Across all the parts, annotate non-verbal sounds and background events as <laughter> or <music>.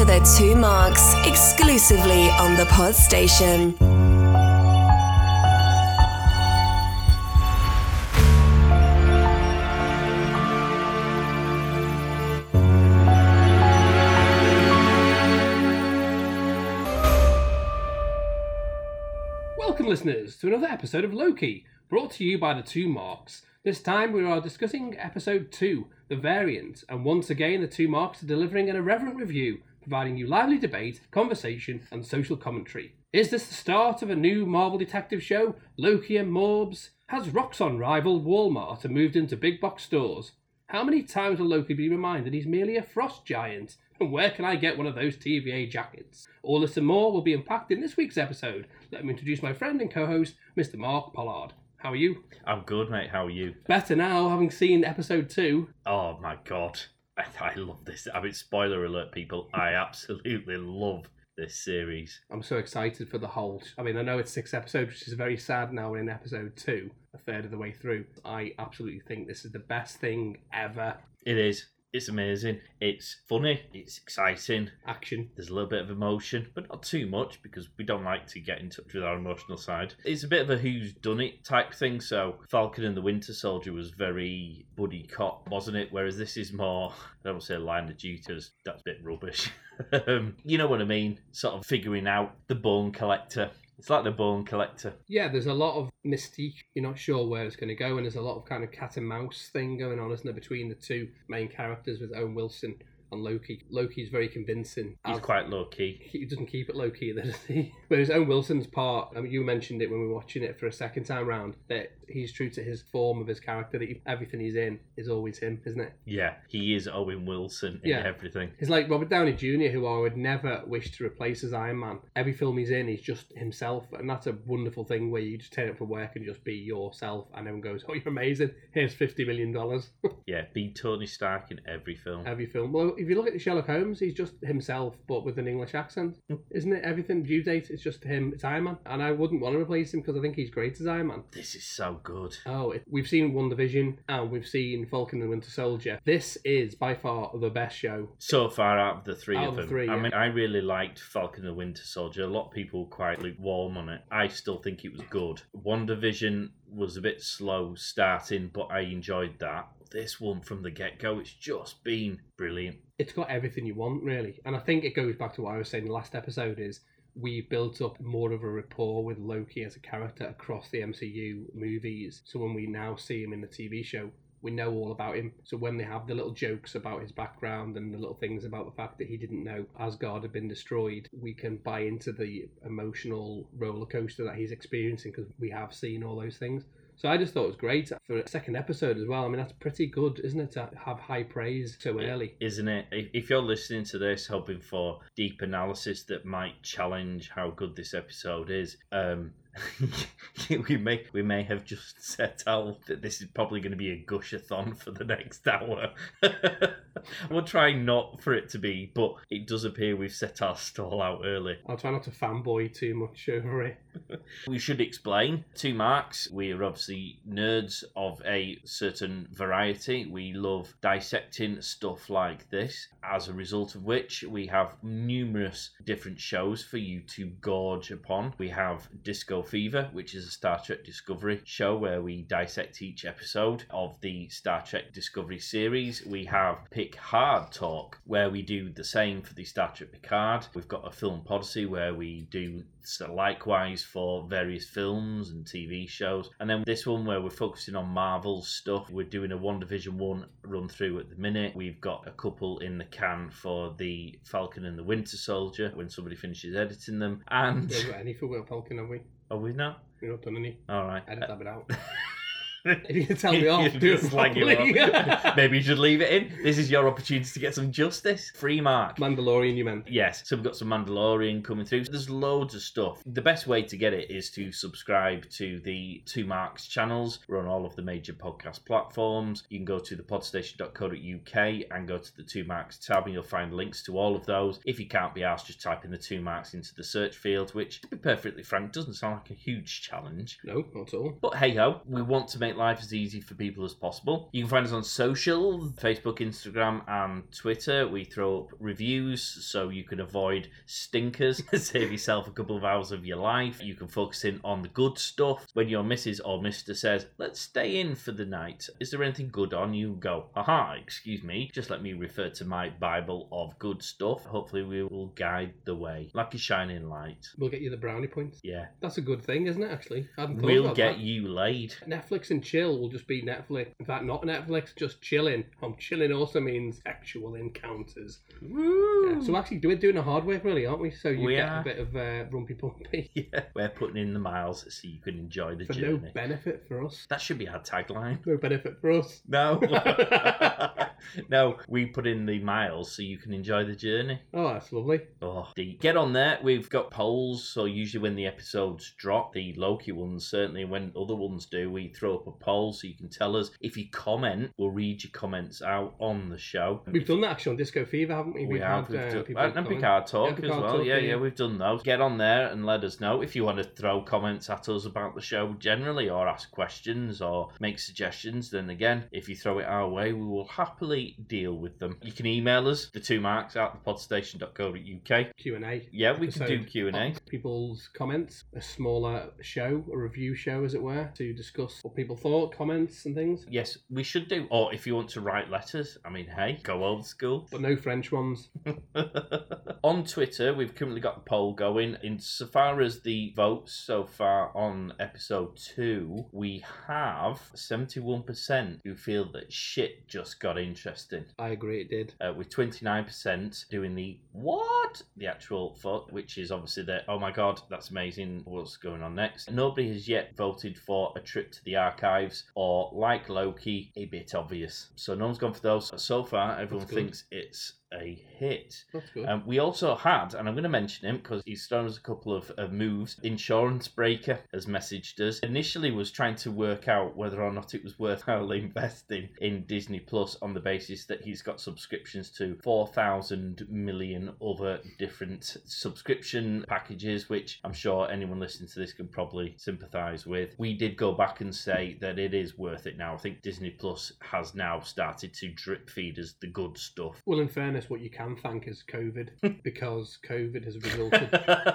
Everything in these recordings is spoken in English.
to the Two Marks exclusively on the Pod Station. Welcome, listeners, to another episode of Loki, brought to you by the Two Marks. This time we are discussing episode 2, The Variant, and once again the Two Marks are delivering an irreverent review, providing you lively debate, conversation, and social commentary. Is this the start of a new Marvel detective show, Loki and Morbs? Has Roxxon rivaled Walmart and moved into big box stores? How many times will Loki be reminded he's merely a frost giant? And where can I get one of those TVA jackets? All this and more will be unpacked in this week's episode. Let me introduce my friend and co host, Mr. Mark Pollard. How are you? I'm good, mate. How are you? Better now, having seen episode two. Oh my god, I, <laughs> I love this. I mean, spoiler alert, people. I <laughs> absolutely love this series. I'm so excited for the whole. I mean, I know it's six episodes, which is very sad now. We're in episode two, a third of the way through. I absolutely think this is the best thing ever. It is. It's amazing. It's funny. It's exciting. Action. There's a little bit of emotion, but not too much because we don't like to get in touch with our emotional side. It's a bit of a who's done it type thing. So Falcon and the Winter Soldier was very buddy cop, wasn't it? Whereas this is more, I don't want to say line of duty, that's a bit rubbish. <laughs> um, you know what I mean? Sort of figuring out the bone collector. It's like the bone collector. Yeah, there's a lot of mystique. You're not sure where it's going to go, and there's a lot of kind of cat and mouse thing going on, isn't there, between the two main characters with Owen Wilson and Loki. Loki's very convincing. He's as- quite low key. he doesn't keep it low key, does he? <laughs> Whereas Owen Wilson's part, I mean, you mentioned it when we were watching it for a second time round, that he's true to his form of his character, that he, everything he's in is always him, isn't it? Yeah, he is Owen Wilson in Yeah. everything. He's like Robert Downey Jr., who I would never wish to replace as Iron Man. Every film he's in, he's just himself, and that's a wonderful thing where you just turn up for work and just be yourself, and everyone goes, "Oh, you're amazing! Here's fifty million dollars." <laughs> Yeah, be Tony Stark in every film. Every film. Well, if you look at Sherlock Holmes, he's just himself, but with an English accent, hmm. isn't it? Everything due date, it's just him. It's Iron Man, and I wouldn't want to replace him because I think he's great as Iron Man. This is so good. Oh, it, we've seen WandaVision and we've seen Falcon and the Winter Soldier. This is by far the best show. So far out of the three Out of of the them, three, I yeah. mean, I really liked Falcon and the Winter Soldier. A lot of people were quite lukewarm on it. I still think it was good. WandaVision was a bit slow starting, but I enjoyed that. This one from the get go, it's just been brilliant. It's got everything you want, really. And I think it goes back to what I was saying in the last episode is we built up more of a rapport with Loki as a character across the MCU movies. So when we now see him in the TV show, we know all about him. So when they have the little jokes about his background and the little things about the fact that he didn't know Asgard had been destroyed, we can buy into the emotional roller coaster that he's experiencing because we have seen all those things. So I just thought it was great for a second episode as well. I mean, that's pretty good, isn't it, to have high praise so early? Isn't it? If you're listening to this hoping for deep analysis that might challenge how good this episode is, um, <laughs> we may we may have just <laughs> set out that this is probably going to be a gushathon for the next hour. <laughs> we'll try not for it to be, but it does appear we've set our stall out early. I'll try not to fanboy too much over it. We should explain. Two marks. We are obviously nerds of a certain variety. We love dissecting stuff like this. As a result of which, we have numerous different shows for you to gorge upon. We have Disco Fever, which is a Star Trek Discovery show where we dissect each episode of the Star Trek Discovery series. We have Pick Hard Talk, where we do the same for the Star Trek Picard. We've got a Film Podyssey where we do likewise for various films and TV shows. And then this one where we're focusing on Marvel stuff. We're doing a WandaVision One run through at the minute. We've got a couple in the can for the Falcon and the Winter Soldier when somebody finishes editing them. And We haven't got any for Will Falcon, have we? Are we not? We've not done any. All right. Edit that bit out. <laughs> <laughs> If you can tell me off, do it slag him properly. off. Maybe you should leave it in. This is your opportunity to get some justice. Free mark. Mandalorian, you meant. Yes, so we've got some Mandalorian coming through. There's loads of stuff. The best way to get it is to subscribe to the Two Marks channels. We're on all of the major podcast platforms. You can go to thepodstation.co.uk and go to the Two Marks tab, and you'll find links to all of those. If you can't be asked, just type in the Two Marks into the search field, which, to be perfectly frank, doesn't sound like a huge challenge. No, not at all. But hey ho, we want to make make life as easy for people as possible. You can find us on social Facebook, Instagram, and Twitter. We throw up reviews so you can avoid stinkers, <laughs> save yourself a couple of hours of your life. You can focus in on the good stuff. When your missus or mister says, Let's stay in for the night, is there anything good on? You go, Aha, excuse me, just let me refer to my Bible of good stuff. Hopefully, we will guide the way like a shining light. We'll get you the brownie points. Yeah, That's a good thing, isn't it? Actually, I hadn't thought we'll about get that. you laid. Netflix and chill will just be Netflix. In fact, not Netflix, just chilling. Um, chilling also means actual encounters. Yeah, so actually, we're doing a hard work, really, aren't we? So you We get are. a bit of uh, rumpy pumpy <laughs> Yeah, we're putting in the miles so you can enjoy the for no journey. benefit for us. That should be our tagline. No benefit for us. <laughs> No. <laughs> no, we put in the miles so you can enjoy the journey. Oh, that's lovely. Oh, deep. Get on there. We've got polls, so usually when the episodes drop, the Loki ones, certainly when other ones do, we throw up a poll so you can tell us. If you comment, we'll read your comments out on the show. We've done that actually on Disco Fever, haven't we? We We've had, We've uh, done, people and. Picard Talk Yeah, as well. Talk, yeah, yeah, yeah, we've done those. Get on there and let us know if you want to throw comments at us about the show generally or ask questions or make suggestions. Then again, if you throw it our way, we will happily deal with them. You can email us, the two marks at thepodstation.co.uk. Q and A. Yeah, we can do Q&A. People's comments, a smaller show, a review show, as it were, to discuss what people thought, comments, and things. Yes, we should do. Or if you want to write letters, I mean, hey, go old school. But no French ones. <laughs> on Twitter, we've currently got the poll going. Insofar as the votes so far on episode two, we have 71% who feel that shit just got interesting. I agree, it did. Uh, with 29% doing the what? The actual vote, which is obviously that, oh my god, that's amazing. What's going on next? Nobody has yet voted for a trip to the archives or, like Loki, a bit obvious. So no one's gone for those. So far, everyone thinks it's a hit. That's good. Um, we also had, and I'm going to mention him because he's thrown us a couple of, of moves. Insurance Breaker has messaged us. Initially, was trying to work out whether or not it was worthwhile <laughs> investing in Disney Plus on the basis that he's got subscriptions to 4,000 million other different subscription packages, which I'm sure anyone listening to this can probably sympathise with. We did go back and say that it is worth it now. I think Disney Plus has now started to drip feed us the good stuff. well, in fairness, what you can thank is COVID, <laughs> because COVID has resulted.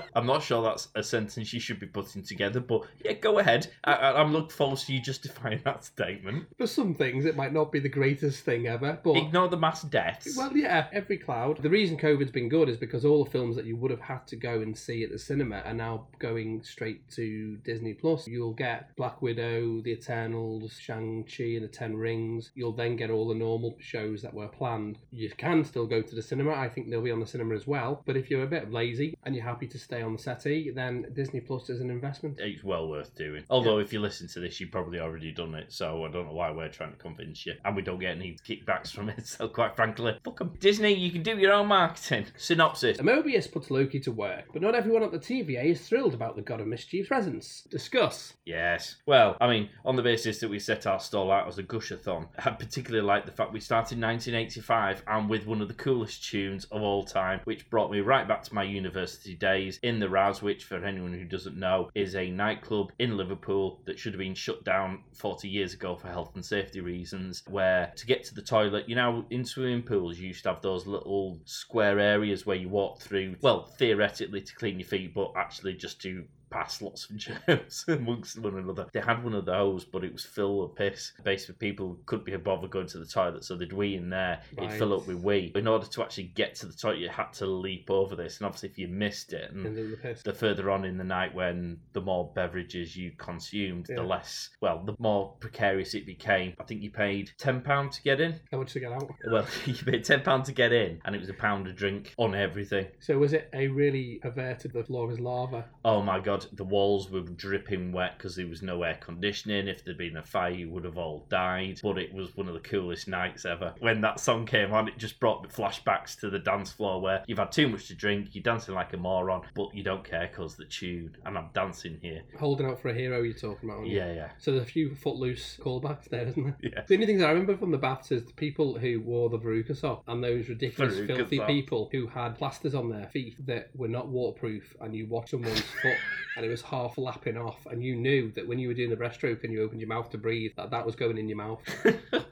<laughs> I'm not sure that's a sentence you should be putting together, but yeah, go ahead. I, I'm looking forward to you justifying that statement. For some things, it might not be the greatest thing ever, but. Ignore the mass deaths. Well, yeah, every cloud. The reason COVID's been good is because all the films that you would have had to go and see at the cinema are now going straight to Disney Plus. You'll get Black Widow, The Eternals, Shang-Chi and the Ten Rings. You'll then get all the normal shows that were planned. You can still go to the cinema. I think they'll be on the cinema as well. But if you're a bit lazy and you're happy to stay on the settee, then Disney Plus is an investment. it's well worth doing. Although, if you listen to this, you've probably already done it, so I don't know why we're trying to convince you. And we don't get any kickbacks from it, <laughs> so quite frankly, fuck 'em. Disney, you can do your own marketing. <laughs> Synopsis. Mobius puts Loki to work, but not everyone at the TVA is thrilled about the God of Mischief's presence. Discuss. Yes. Well, I mean, on the basis that we set our stall out as a gushathon, <laughs> I particularly like the fact we started in 1985 and with one of the coolest tunes of all time, which brought me right back to my university days in the Raz, which, for anyone who doesn't know, is a nightclub in Liverpool that should have been shut down 40 years ago for health and safety reasons. Where to get to the toilet, you know, in swimming pools, you used to have those little square areas where you walk through, well, theoretically to clean your feet, but actually just to pass lots of <laughs> germs amongst one another. They had one of those, but it was full of piss. Basically, people couldn't be bothered going to the toilet, so they'd wee in there. It'd fill up with wee. In order to actually get to the toilet, you had to leap over this, and obviously, if you missed it, and the the further on in the night when the more beverages you consumed, Yeah. the less, well, the more precarious it became. I think you paid £10 to get in. How much to get out? Well, <laughs> you paid £10 to get in, and it was a pound a drink on everything. So was it a really averted the floor is lava? Oh my god, the walls were dripping wet because there was no air conditioning. If there'd been a fire, you would have all died. But it was one of the coolest nights ever. When that song came on, it just brought flashbacks to the dance floor where you've had too much to drink, you're dancing like a moron, but you don't care because the tune, and I'm dancing here. Holding out for a hero you're talking about. aren't you? Yeah, yeah. So there's a few footloose callbacks there, isn't there? <laughs> Yeah. The only things I remember from the baths is the people who wore the veruca sock and those ridiculous Veruca filthy sock. people who had plasters on their feet that were not waterproof and you watch someone's <laughs> foot and it was half lapping off, and you knew that when you were doing the breaststroke and you opened your mouth to breathe, that that was going in your mouth. <laughs>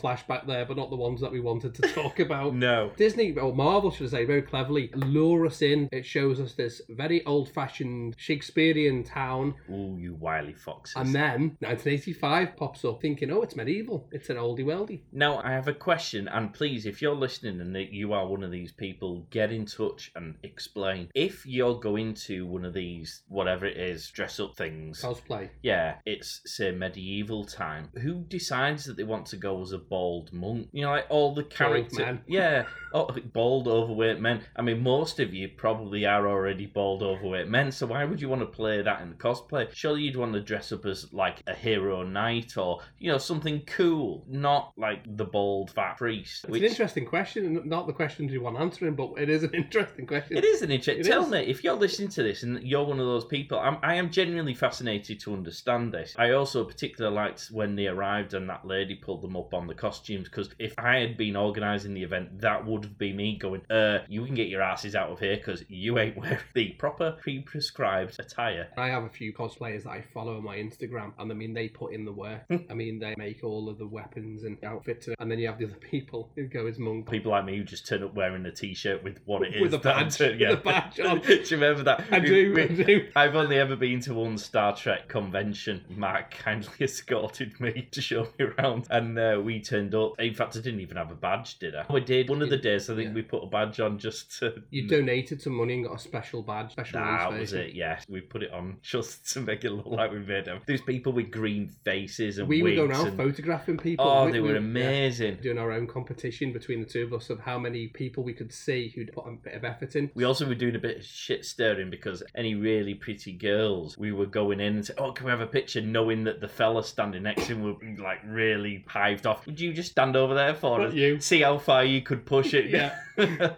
Flashback there, but not the ones that we wanted to talk <laughs> about. no. Disney, or Marvel, should I say, very cleverly lure us in. It shows us this very old fashioned Shakespearean town. Ooh, you wily foxes. And then 1985 pops up, thinking, oh, it's medieval. It's an oldie weldy. Now, I have a question, and please, if you're listening and you are one of these people, get in touch and explain. If you're going to one of these, whatever it is, dress up things, Cosplay. yeah, it's say medieval time. Who decides that they want to go as a bald monk? You know, like all the characters. <laughs> men. Yeah, oh, bald, overweight men. I mean, most of you probably are already bald, overweight men. So why would you want to play that in cosplay? Surely you'd want to dress up as like a hero knight or you know something cool, not like the bald fat priest. It's an interesting question, and not the questions you want answering, but it is an <laughs> interesting question. It is an interesting. Tell is. me if you're listening to this and you're one of those people. I'm, I am genuinely fascinated to understand this. I also particularly liked when they arrived and that lady pulled them up on the costumes because if I had been organising the event, that would have been me going, "Uh, you can get your asses out of here because you ain't wearing the proper pre-prescribed attire." I have a few cosplayers that I follow on my Instagram, and I mean, they put in the work. I mean, they make all of the weapons and outfits, and then you have the other people who go as monk. People like me who just turn up wearing a t-shirt with what it is. With a badge, turn- with a badge on. <laughs> do you remember that? I do, we- I do. <laughs> I've only ever been to one Star Trek convention. Mark kindly <laughs> escorted me to show me around, and uh, we turned up. In fact, I didn't even have a badge, did I? I did. One of the days, I think Yeah. we put a badge on just to. You donated some money and got a special badge, special That was it, yeah. We put it on <laughs> just to make it look like we made them. These people with green faces and We would wigs. go around and... photographing people. Oh, We- they we- were yeah. amazing. doing our own competition between the two of us of how many people we could see who'd put a bit of effort in. We also were doing a bit of shit stirring because any really pretty girls, we were going in and say, "Oh, can we have a picture?" Knowing that the fella standing next to him would be like really hived off. Would you just stand over there for us? you. See how far you could push it. Yeah. <laughs>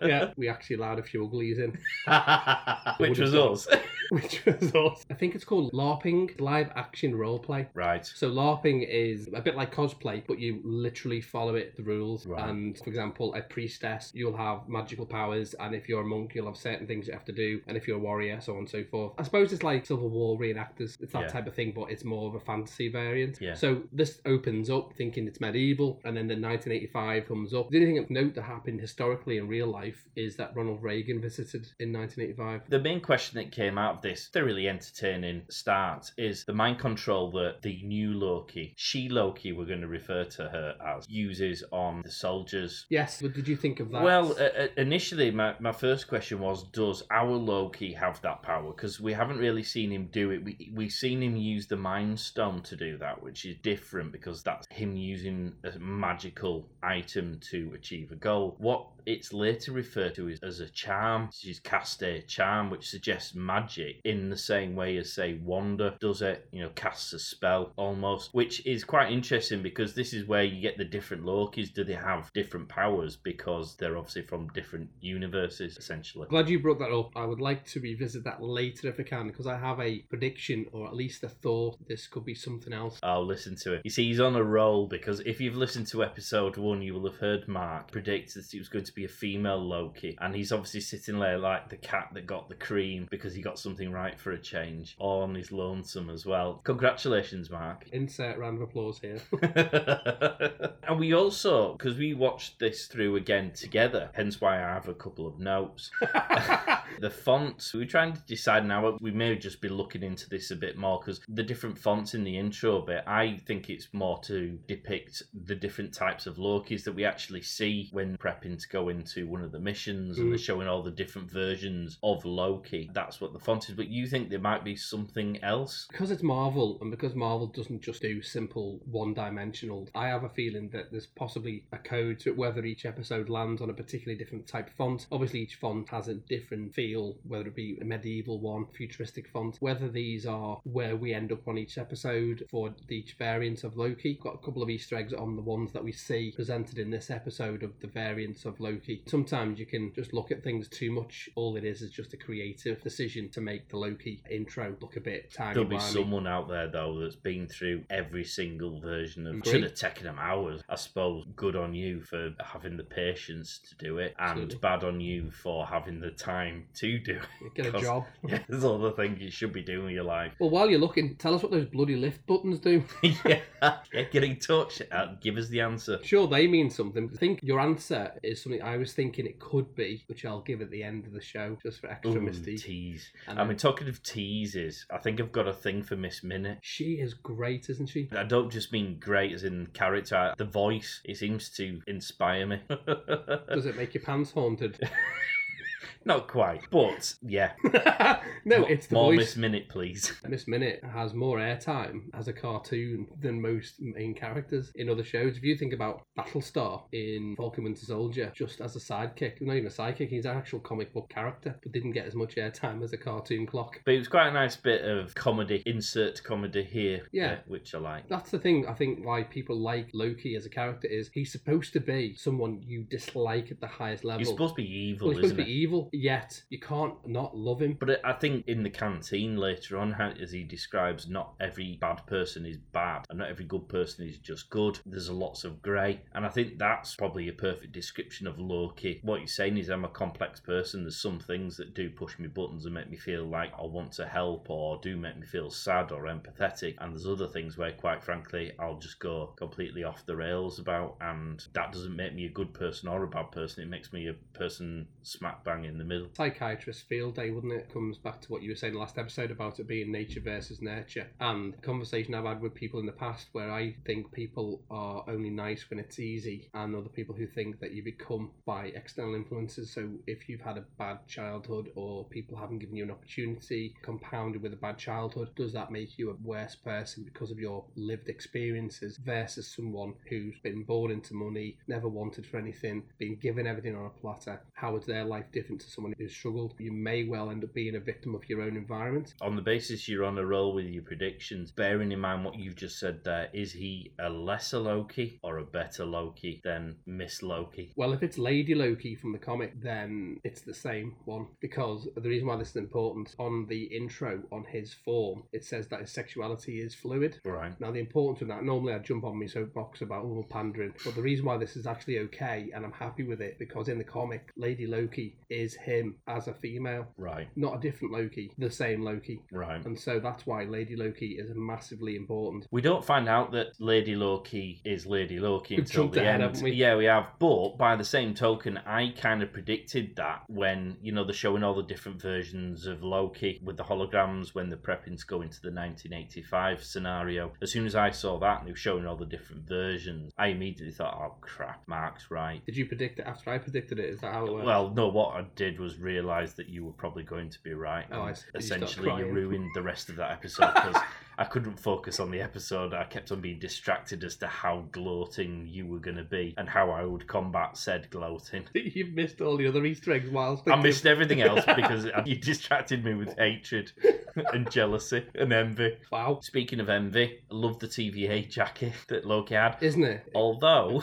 Yeah, we actually allowed a few uglies in, <laughs> Which was us. <laughs> which was us. I think it's called LARPing, live action role play. right. So LARPing is a bit like cosplay, but you literally follow it the rules. Right. And for example, a priestess, you'll have magical powers, and if you're a monk, you'll have certain things you have to do, and if you're a warrior, so on and so forth. I suppose it's like Civil War reenactors. It's that Yeah. type of thing, but it's more of a fantasy variant. Yeah. So this opens up thinking it's medieval, and then the 1985 comes up. The only thing of note that happened historically in real life is that Ronald Reagan visited in 1985. The main question that came out of this thoroughly entertaining start is the mind control that the new Loki, she Loki, we're going to refer to her as, uses on the soldiers. Yes, what did you think of that? Well, uh, initially, my, my first question was Does our Loki have that power? Because we haven't really seen him do it. We, we've seen him use the Mind Stone to do that, which is different because that's him using a magical item to achieve a goal. What it's later referred to as, a charm. She's cast a charm, which suggests magic in the same way as, say, Wanda does it, you know, casts a spell almost, which is quite interesting because this is where you get the different Lokis. Do they have different powers because they're obviously from different universes, essentially? Glad you brought that up. I would like to revisit that later if I can, because I have a prediction or at least a thought this could be something else. I'll listen to it. You see, he's on a roll because if you've listened to episode one, you will have heard Mark predict that it was going to be a female Loki, and he's obviously sitting there like the cat that got the cream because he got something right for a change, all on his lonesome as well. Congratulations, Mark. <laughs> Insert round of applause here. <laughs> <laughs> and we also, because we watched this through again together, hence why I have a couple of notes. the fonts, we're trying to decide now, we may just be looking into this a bit more because the different fonts in the intro bit, I think it's more to depict the different types of Lokis that we actually see when prepping to go into one of the missions and Mm. they're showing all the different versions of Loki. That's what the font is, but you think there might be something else? because it's Marvel and because Marvel doesn't just do simple one dimensional, I have a feeling that there's possibly a code to whether each episode lands on a particularly different type of font. Obviously, each font has a different feel, whether it be a medieval one, futuristic font, whether these are where we end up on each episode for each variant of Loki. Got a couple of Easter eggs on the ones that we see presented in this episode of the variants of Loki Loki. Sometimes you can just look at things too much. All it is is just a creative decision to make the Loki intro look a bit tiny. There'll be someone out there though that's been through every single version of. Should have taken them hours. I suppose. Good on you for having the patience to do it, and Absolutely. bad on you for having the time to do it. Get a job. <laughs> Yeah, there's other things you should be doing in your life. Well, while you're looking, tell us what those bloody lift buttons do. <laughs> yeah, yeah, <laughs> get in touch. Uh, give us the answer. Sure, they mean something. I think your answer is something I was thinking it could be, which I'll give at the end of the show, just for extra Ooh, mystique. tease. And I mean, talking of teases, I think I've got a thing for Miss Minute. She is great, isn't she? I don't just mean great as in character. The voice, it seems to inspire me. <laughs> Does it make your pants haunted? <laughs> Not quite, but yeah. <laughs> no, it's the more voice. Miss Minute, please. <laughs> Miss Minute has more airtime as a cartoon than most main characters in other shows. If you think about Battlestar in Falcon Winter Soldier, just as a sidekick, not even a sidekick, he's an actual comic book character, but didn't get as much airtime as a cartoon clock. But it was quite a nice bit of comedy, insert comedy here, Yeah. uh, which I like. That's the thing I think why people like Loki as a character is he's supposed to be someone you dislike at the highest level. He's supposed to be evil, well, he's supposed isn't to be he? evil, yet you can't not love him. But I think in the canteen later on, as he describes, not every bad person is bad, and not every good person is just good. There's lots of grey, and I think that's probably a perfect description of Loki. What you're saying is, I'm a complex person. There's some things that do push me buttons and make me feel like I want to help, or do make me feel sad or empathetic. And there's other things where, quite frankly, I'll just go completely off the rails about, and that doesn't make me a good person or a bad person. It makes me a person smack bang in the middle. Psychiatrist field day, wouldn't it? Comes back to what you were saying last episode about it being nature versus nurture. And conversation I've had with people in the past where I think people are only nice when it's easy, and other people who think that you become by external influences. So if you've had a bad childhood or people haven't given you an opportunity compounded with a bad childhood, does that make you a worse person because of your lived experiences versus someone who's been born into money, never wanted for anything, been given everything on a platter? How is their life different to someone who's struggled? You may well end up being a victim of your own environment. on the basis you're on a roll with your predictions, bearing in mind what you've just said there, is he a lesser Loki or a better Loki than Miss Loki? Well, if it's Lady Loki from the comic, then it's the same one. Because the reason why this is important, on the intro on his form, it says that his sexuality is fluid. Right. Now, the importance of that, normally I jump on my soapbox about all pandering, but the reason why this is actually okay and I'm happy with it because in the comic, Lady Loki is him as a female, Right. not a different Loki, the same Loki. Right. And so that's why Lady Loki is massively important. We don't find out that Lady Loki is Lady Loki We've until the end. we? Yeah, we have. But by the same token, I kind of predicted that when, you know, they're showing all the different versions of Loki with the holograms when they're prepping to go into the 1985 scenario. As soon as I saw that and they were showing all the different versions, I immediately thought, oh crap, Mark's right. Did you predict it after I predicted it? Is that how it works? Well, no, what I did was realise that you were probably going to be right. Oh, I and see. You start essentially, you crying. ruined the rest of that episode because <laughs> I couldn't focus on the episode. I kept on being distracted as to how gloating you were going to be and how I would combat said gloating. <laughs> You've missed all the other Easter eggs whilst I missed everything else <laughs> because you distracted me with hatred and jealousy and envy. Wow. Speaking of envy, I love the TVA jacket that Loki had. Isn't it? Although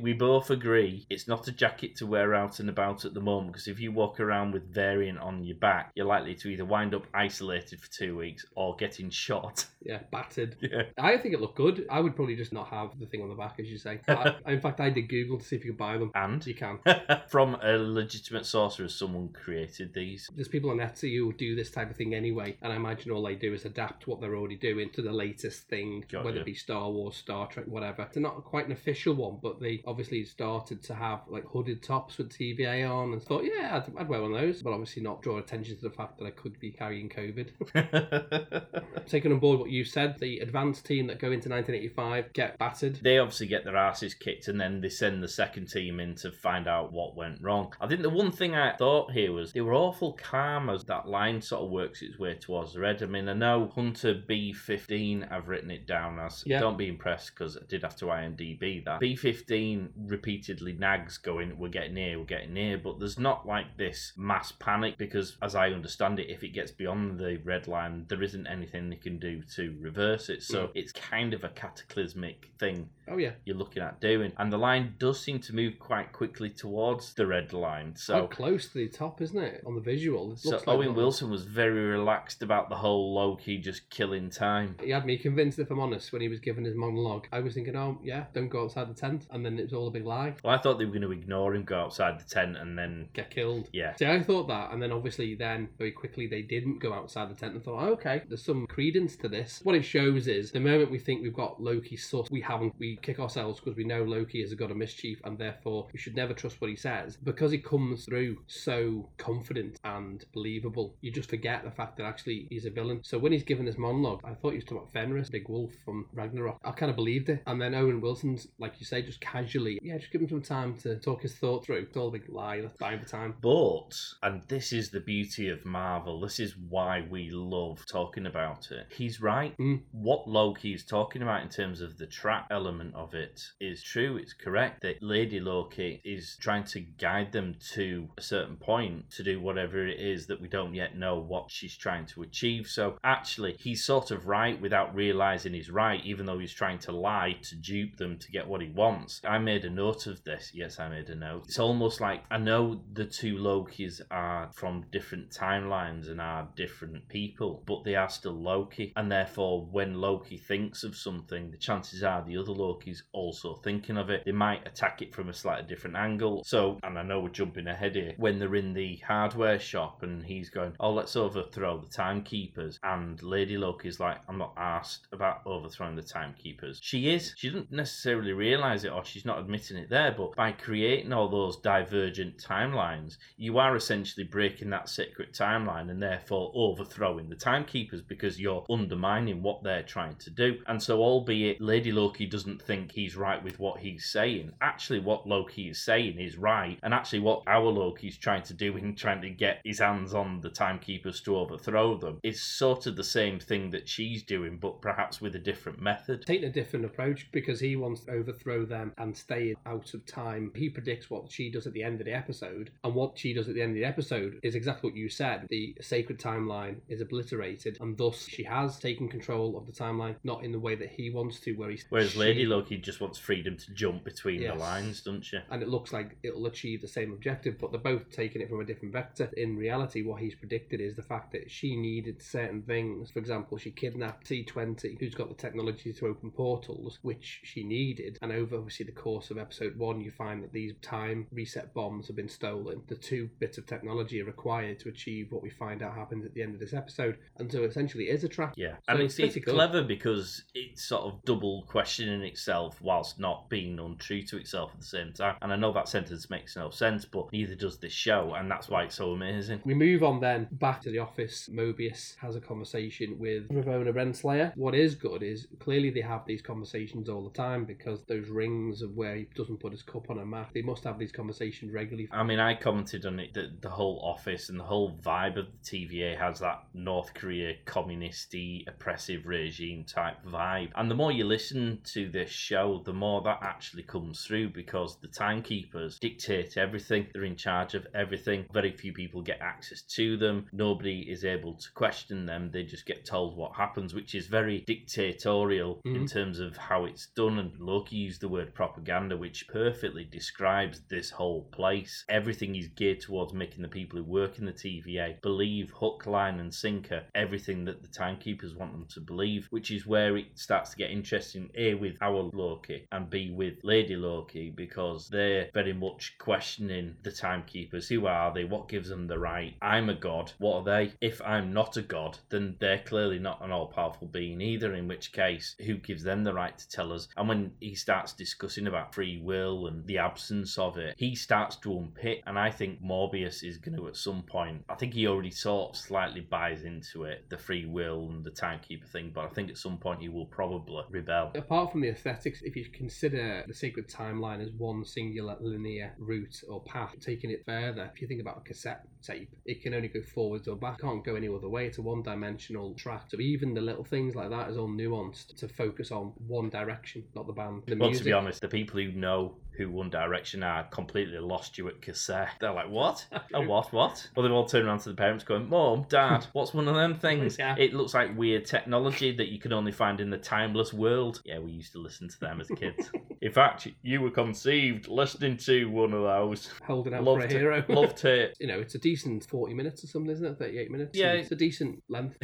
we both agree it's not a jacket to wear out and about at the moment because if you walk around with variant on your back, you're likely to either wind up isolated for two weeks or getting shot. Yeah, battered. Yeah. I think it looked good. I would probably just not have the thing on the back, as you say. <laughs> I, in fact, I did Google to see if you could buy them. And You can. <laughs> from a legitimate source, has someone created these? There's people on Etsy who do this type of thing anyway, and I imagine all they do is adapt what they're already doing to the latest thing, Got whether you. it be Star Wars, Star Trek, whatever. It's not quite an official one, but they obviously started to have like hooded tops with TVA on, and thought, yeah, I'd, I'd wear one of those, but obviously not draw attention to the fact that I could be carrying COVID. <laughs> Taking on board what you said, the advanced team that go into 1985 get battered. they obviously get their asses kicked and then they send the second team in to find out what went wrong. I think the one thing I thought here was they were awful calm as that line sort of works its way towards the red. I mean, I know Hunter B15, I've written it down as. Yeah. Don't be impressed because I did have to IMDb that. B15 repeatedly nags going, We're getting near, we're getting near, but there's not like this mass panic because, as I understand it, if it gets beyond the red line, there isn't anything they can do to reverse it. So Mm. it's kind of a cataclysmic thing Oh yeah. you're looking at doing. And the line does seem to move quite quickly towards the red line. So. Quite close to the top, isn't it? On the visual. It So looks like Owen. Wilson was very relaxed about the whole Loki just killing time. He had me convinced, if I'm honest, when he was giving his monologue. I was thinking, oh, yeah, don't go outside the tent. And then it was all a big lie. Well, I thought they were going to ignore him, go outside the tent, and then Get killed. yeah, See, I thought that, and then obviously, then very quickly they didn't go outside the tent and thought, oh, okay, there's some credence to this. What it shows is the moment we think we've got Loki sus, we haven't. We kick ourselves because we know Loki is a god of mischief, and therefore we should never trust what he says because he comes through so confident and believable. You just forget the fact that actually he's a villain. So when he's given this monologue, I thought he was talking about Fenris, big wolf from Ragnarok. I kind of believed it, and then Owen Wilson's, like you say, just casually, yeah, just give him some time to talk his thought through. It's all a big lie. That's buying for time. But, and this is the beauty of Marvel, this is why we love talking about it. He's right. Mm. What Loki is talking about in terms of the trap element of it is true, it's correct that Lady Loki is trying to guide them to a certain point to do whatever it is that we don't yet know what she's trying to achieve. So, actually, he's sort of right without realizing he's right, even though he's trying to lie to dupe them to get what he wants. I made a note of this. Yes, I made a note. It's almost like I know the two Lokis are from different timelines and are different people, but they are still Loki. And therefore, when Loki thinks of something, the chances are the other Loki's also thinking of it. They might attack it from a slightly different angle. So, and I know we're jumping ahead here, when they're in the hardware shop and he's going, Oh, let's overthrow the timekeepers. And Lady Loki's like, I'm not asked about overthrowing the timekeepers. She is. She doesn't necessarily realize it or she's not admitting it there, but by creating all those divergent timelines, you are essentially breaking that sacred timeline and therefore overthrowing the timekeepers because you're undermining what they're trying to do. And so, albeit Lady Loki doesn't think he's right with what he's saying, actually, what Loki is saying is right, and actually, what our Loki's trying to do in trying to get his hands on the timekeepers to overthrow them is sort of the same thing that she's doing, but perhaps with a different method. taking a different approach because he wants to overthrow them and stay out of time. He predicts what she does at the end of the episode, and what she does at the end of the episode is exactly what you said. The sacred timeline is obliterated, and thus she has taken control of the timeline, not in the way that he wants to, where he's Whereas she- Lady Loki just wants freedom to jump between Yes. the lines, doesn't she? and it looks like it'll achieve the same objective, but they're both taking it from a different vector. In reality, what he's predicted is the fact that she needed certain things. For example, she kidnapped C20, who's got the technology to open portals, which she needed. And over obviously the course of episode one, you find that these time reset bombs have been stolen. The two bits of technology are required to achieve what we find out happens at the end of this episode. And so essentially, is a trap. Yeah, So and it's it's, clever because it's sort of double questioning itself whilst not being untrue to itself at the same time. And I know that sentence makes no sense, but neither does this show, and that's why it's so amazing. We move on then back to the office. Mobius has a conversation with Ravonna Renslayer. What is good is clearly they have these conversations all the time because those rings of where he doesn't put his cup on a map, they must have these conversations regularly. I mean, I commented on it that the whole office and the whole vibe of the TVA has that North Korea communisty oppressive regime type vibe. And the more you listen to this show, the more that actually comes through because the timekeepers dictate everything. They're in charge of everything. Very few people get access to them. Nobody is able to question them. They just get told what happens, which is very dictatorial in Mhm. terms of how it's done. And Loki used the word propaganda, which perfectly describes this whole place. Everything is geared towards making the people who work in the TVA believe hook, line, and sinker everything that the timekeepers want them to believe, which is where it starts to get interesting. A with our Loki and B with Lady Loki because they're very much questioning the timekeepers. Who are they? What gives them the right? I'm a god. What are they? If I'm not a god, then they're clearly not an all powerful being either, in which case, who gives them the right to tell us? And when he starts discussing about free will and the absence of it, he starts to unpick. And I think Mobius is going to, at some point, I think he already sort of slightly buys into it, the free will and the timekeeper thing, but I think at some point he will probably rebel. Apart from the aesthetics, if you consider the sacred timeline as one singular linear route or path, taking it further, if you think about a cassette tape, it can only go forwards or back, can't go any other way. It's a one dimensional track. So even the little things like that is all nuanced to focus on one direction, not the band. The Well, to be honest, the people who know who One Direction are completely lost you at cassette. They're like, what? A <laughs> oh, what? What? Well, they've all turned around to the parents going, Mom, Dad, <laughs> what's one of them things? Yeah. It looks like weird technology that you can only find in the timeless world. Yeah, we used to listen to them as kids. <laughs> in fact, you were conceived listening to one of those. Holding out Loved for a it. hero. Loved it. you know, it's a decent 40 minutes or something, isn't it? 38 minutes? Yeah. It's a decent length.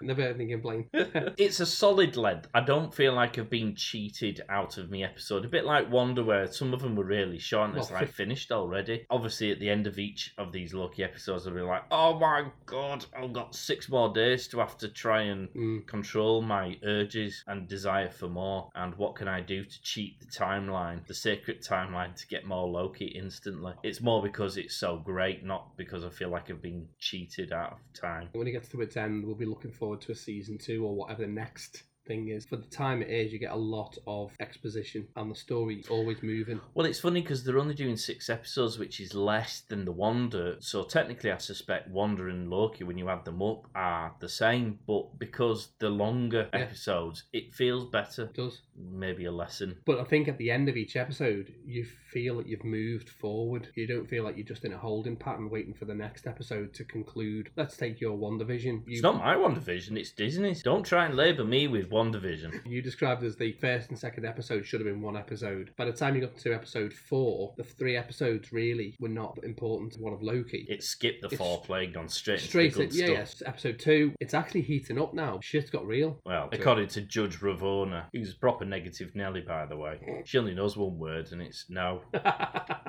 <laughs> Never heard anything complain. <laughs> It's a solid length. I don't feel like I've been cheated out of my episode. A bit like Wanda, where some of them were really short and it's like <laughs> finished already. Obviously, at the end of each of these Loki episodes, I'll be like, oh my god, I've got six more days to have to try and Mm. control my urges and desire for more. And what can I do to cheat the timeline, the sacred timeline, to get more Loki instantly? It's more because it's so great, not because I feel like I've been cheated out of time. When it gets to its end, we'll be looking forward to a season two or whatever the next thing is. For the time it is, you get a lot of exposition and the story's always moving. Well, it's funny because they're only doing six episodes, which is less than the Wanda. So technically, I suspect Wanda and Loki, when you add them up, are the same. But because the longer Yeah. episodes, it feels better. It does. Maybe a lesson. But I think at the end of each episode, you feel that you've moved forward. You don't feel like you're just in a holding pattern waiting for the next episode to conclude. Let's take your WandaVision. You, It's not my WandaVision, it's Disney's. Don't try and labour me with WandaVision. You described as the first and second episode should have been one episode. By the time you got to episode four, the three episodes really were not important to one of Loki. It skipped the It's- foreplay and gone straight, Straight into in, the yeah, good yes. stuff. Episode two, it's actually heating up now. Shit's got real. Well, So- according to Judge Ravonna, who's a proper negative Nelly, by the way, mm. she only knows one word and it's no. <laughs>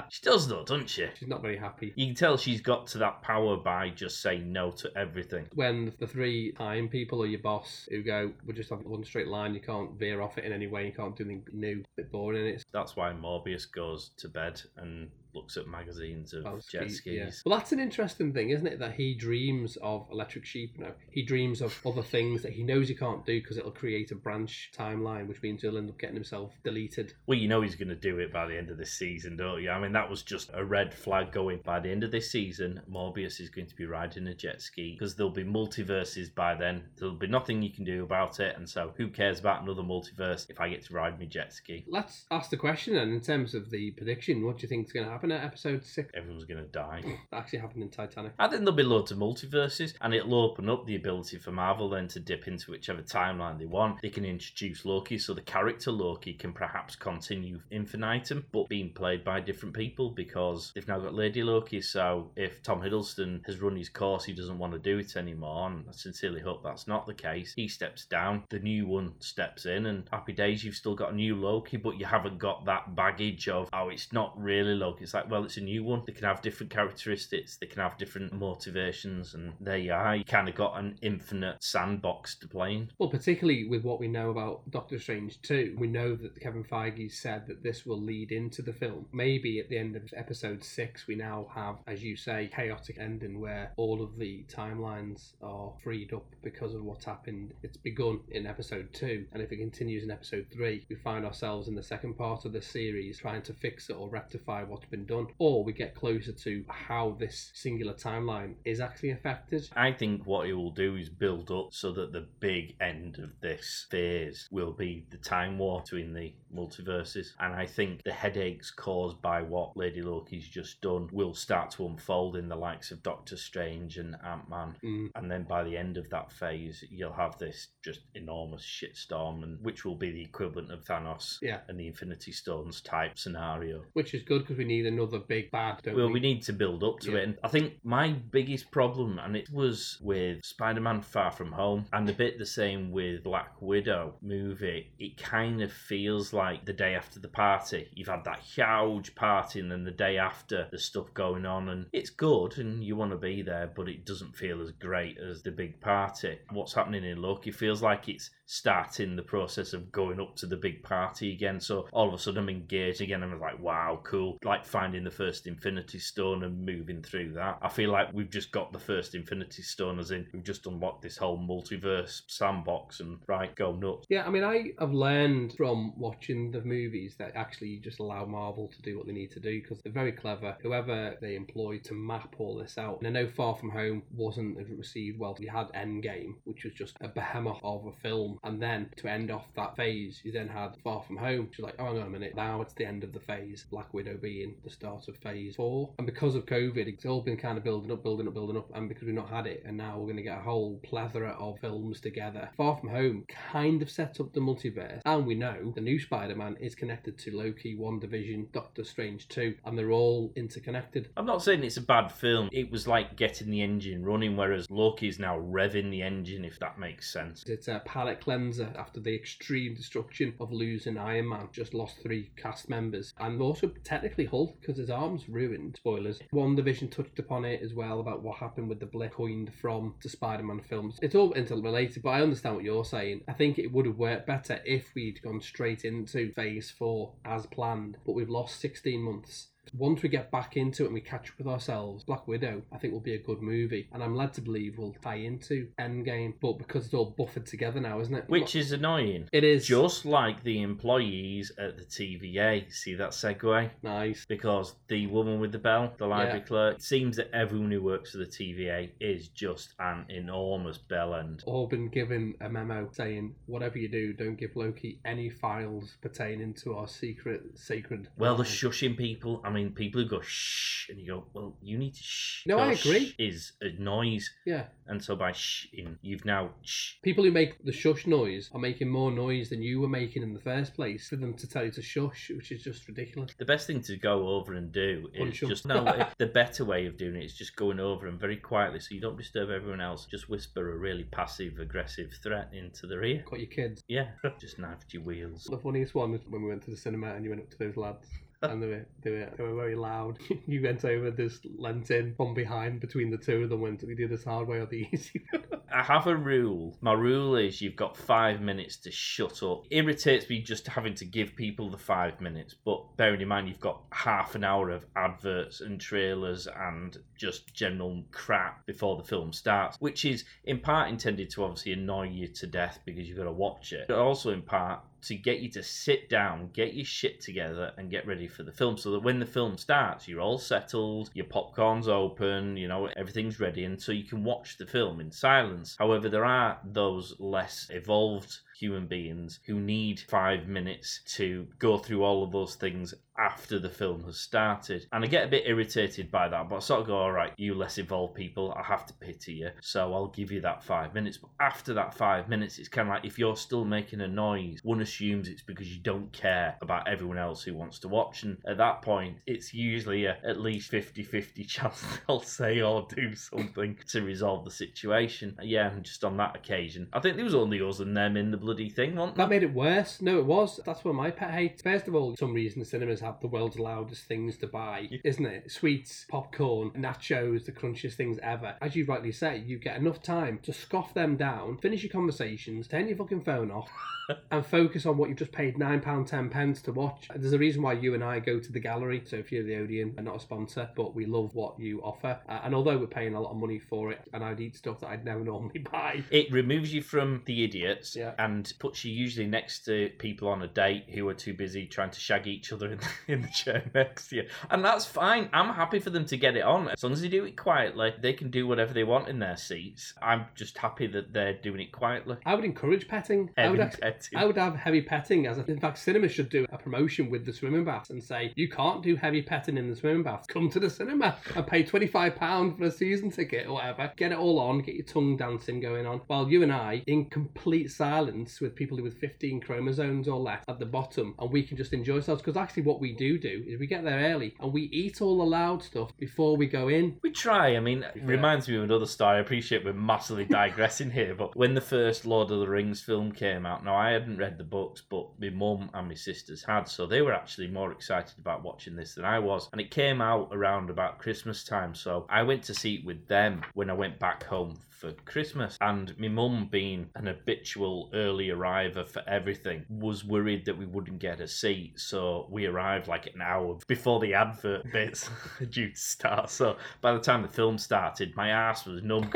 She does though, doesn't she? She's not very happy. You can tell she's got to that power by just saying no to everything. When the three time people or your boss who go, we're just on one straight line, you can't veer off it in any way, you can't do anything new, bit boring in it. That's why Mobius goes to bed and looks at magazines of Oh, jet ski- yeah. skis. Well, that's an interesting thing, isn't it? That he dreams of electric sheep now. He dreams of other things that he knows he can't do because it'll create a branch timeline, which means he'll end up getting himself deleted. Well, you know he's going to do it by the end of this season, don't you? I mean, that was just a red flag going. By the end of this season, Mobius is going to be riding a jet ski because there'll be multiverses by then. There'll be nothing you can do about it. And so, who cares about another multiverse if I get to ride my jet ski? Let's ask the question then, in terms of the prediction, what do you think is going to happen at episode six? Everyone's going to die. <laughs> That actually happened in Titanic. I think there'll be loads of multiverses, and it'll open up the ability for Marvel then to dip into whichever timeline they want. They can introduce Loki, so the character Loki can perhaps continue infinitum, but being played by different people because they've now got Lady Loki. So if Tom Hiddleston has run his course, he doesn't want to do it anymore, and I sincerely hope that's not the case. He steps down, the new one steps in, and happy days, you've still got a new Loki, but you haven't got that baggage of, oh, it's not really Loki. It's like, well, it's a new one. They can have different characteristics, they can have different motivations, and there you are. You kind of got an infinite sandbox to play in. Well, particularly with what we know about Doctor Strange 2, we know that Kevin Feige said that this will lead into the film. Maybe at the end of episode 6, we now have, as you say, chaotic ending where all of the timelines are freed up because of what's happened. It's begun in episode 2, and if it continues in episode 3, we find ourselves in the second part of the series trying to fix it or rectify what's been done. Or we get closer to how this singular timeline is actually affected. I think what it will do is build up so that the big end of this phase will be the time war between the multiverses. And I think the headaches caused by what Lady Loki's just done will start to unfold in the likes of Doctor Strange and Ant Man. Mm. And then by the end of that phase, you'll have this just enormous shitstorm, and which will be the equivalent of Thanos Yeah. and the Infinity Stones type scenario. Which is good because we need another big bad, Well, we? we need to build up to Yeah. it. And I think my biggest problem, and it was with Spider Man Far From Home, and a bit the same with Black Widow movie, it kind of feels like the day after the party. You've had that huge party, and then the day after, there's stuff going on, and it's good, and you want to be there, but it doesn't feel as great as the big party. What's happening in Loki feels like it's starting the process of going up to the big party again. So all of a sudden I'm engaged again. I'm like, wow, cool. Like finding the first Infinity Stone and moving through that. I feel like we've just got the first Infinity Stone, as in we've just unlocked this whole multiverse sandbox and right, go nuts. Yeah, I mean, I have learned from watching the movies that actually you just allow Marvel to do what they need to do because they're very clever. Whoever they employ to map all this out. And I know Far From Home wasn't received well. You had Endgame, which was just a behemoth of a film. And then to end off that phase, you then had Far From Home, which was like, oh, hang on a minute, now it's the end of the phase. Black Widow being the start of phase four. And because of COVID, it's all been kind of building up, building up, building up. And because we've not had it, and now we're going to get a whole plethora of films together. Far From Home kind of set up the multiverse. And we know the new Spider Man is connected to Loki, WandaVision, Doctor Strange 2, and they're all interconnected. I'm not saying it's a bad film. It was like getting the engine running, whereas Loki is now revving the engine, if that makes sense. It's a palate cleanser after the extreme destruction of losing Iron Man. Just lost three cast members. And also technically Hulk because his arm's ruined. Spoilers. WandaVision touched upon it as well about what happened with the blip coined from the Spider Man films. It's all interrelated, but I understand what you're saying. I think it would have worked better if we'd gone straight into phase four as planned, but we've lost 16 months once we get back into it and we catch up with ourselves, Black Widow, I think will be a good movie. And I'm led to believe will tie into Endgame. But because it's all buffered together now, isn't it? Which is annoying. It is. Just like the employees at the TVA. See that segue? Nice. Because the woman with the bell, the library Yeah. clerk, it seems that everyone who works for the TVA is just an enormous bell end. All been given a memo saying, whatever you do, don't give Loki any files pertaining to our secret, sacred. Well, the line." shushing people, mean, people who go shh, and you go, well, you need to shh. No, I agree. Is a noise, Yeah. and so by shhing, you've now shh. People who make the shush noise are making more noise than you were making in the first place for them to tell you to shush, which is just ridiculous. The best thing to go over and do is Punch 'em. just no. it- the better way of doing it is just going over and very quietly, so you don't disturb everyone else. Just whisper a really passive aggressive threat into their ear. Got your kids. Yeah, <laughs> just knifed your wheels. The funniest one was when we went to the cinema and you went up to those lads. And they were, they were they were very loud. <laughs> you went over, this leant in from behind between the two of them. Went, we do this hard way or the <laughs> easy. way?" I have a rule. My rule is you've got five minutes to shut up. irritates me just having to give people the five minutes, but bearing in mind you've got half an hour of adverts and trailers and just general crap before the film starts, which is in part intended to obviously annoy you to death because you've got to watch it, but also in part to get you to sit down, get your shit together, and get ready for the film so that when the film starts, you're all settled, your popcorn's open, you know, everything's ready, and so you can watch the film in silence. However, there are those less evolved human beings who need five minutes to go through all of those things after the film has started. And I get a bit irritated by that, but I sort of go, all right, you less evolved people, I have to pity you, so I'll give you that five minutes. But after that five minutes, it's kind of like if you're still making a noise, one assumes it's because you don't care about everyone else who wants to watch. And at that point, it's usually a, at least 50 50 <laughs> chance they'll say or do something to resolve the situation. Yeah, and just on that occasion, I think there was only us and them in the bloody thing, that made it worse. No, it was. That's what my pet hates. First of all, for some reason the cinemas have the world's loudest things to buy, isn't it? Sweets, popcorn, nachos, the crunchiest things ever. As you rightly say, you get enough time to scoff them down, finish your conversations, turn your fucking phone off, <laughs> and focus on what you've just paid £9, 10 pence to watch. There's a reason why you and I go to the gallery. So if you're the Odeon, we're not a sponsor, but we love what you offer. Uh, and although we're paying a lot of money for it, and I'd eat stuff that I'd never normally <laughs> buy. It removes you from the idiots Yeah. and puts you usually next to people on a date who are too busy trying to shag each other in, <laughs> in the chair next you. And that's fine. I'm happy for them to get it on. As long as they do it quietly, they can do whatever they want in their seats. I'm just happy that they're doing it quietly. I would encourage petting. I would, <laughs> act- petting. I would have heavy petting as a, in fact cinemas should do a promotion with the swimming baths and say you can't do heavy petting in the swimming bath. Come to the cinema and pay twenty five pounds for a season ticket or whatever. Get it all on, get your tongue dancing going on. While you and I, in complete silence with people with fifteen chromosomes or less at the bottom, and we can just enjoy ourselves. Because actually, what we do do is we get there early and we eat all the loud stuff before we go in. We try. I mean, it reminds me of another story. I appreciate we're massively <laughs> digressing here, but when the first Lord of the Rings film came out, now I hadn't read the books, but my mum and my sisters had, so they were actually more excited about watching this than I was. And it came out around about Christmas time, so I went to see it with them when I went back home for Christmas. And my mum, being an habitual early arriver for everything, was worried that we wouldn't get a seat. So we arrived like an hour before the advert bits <laughs> due to start. So by the time the film started, my ass was numb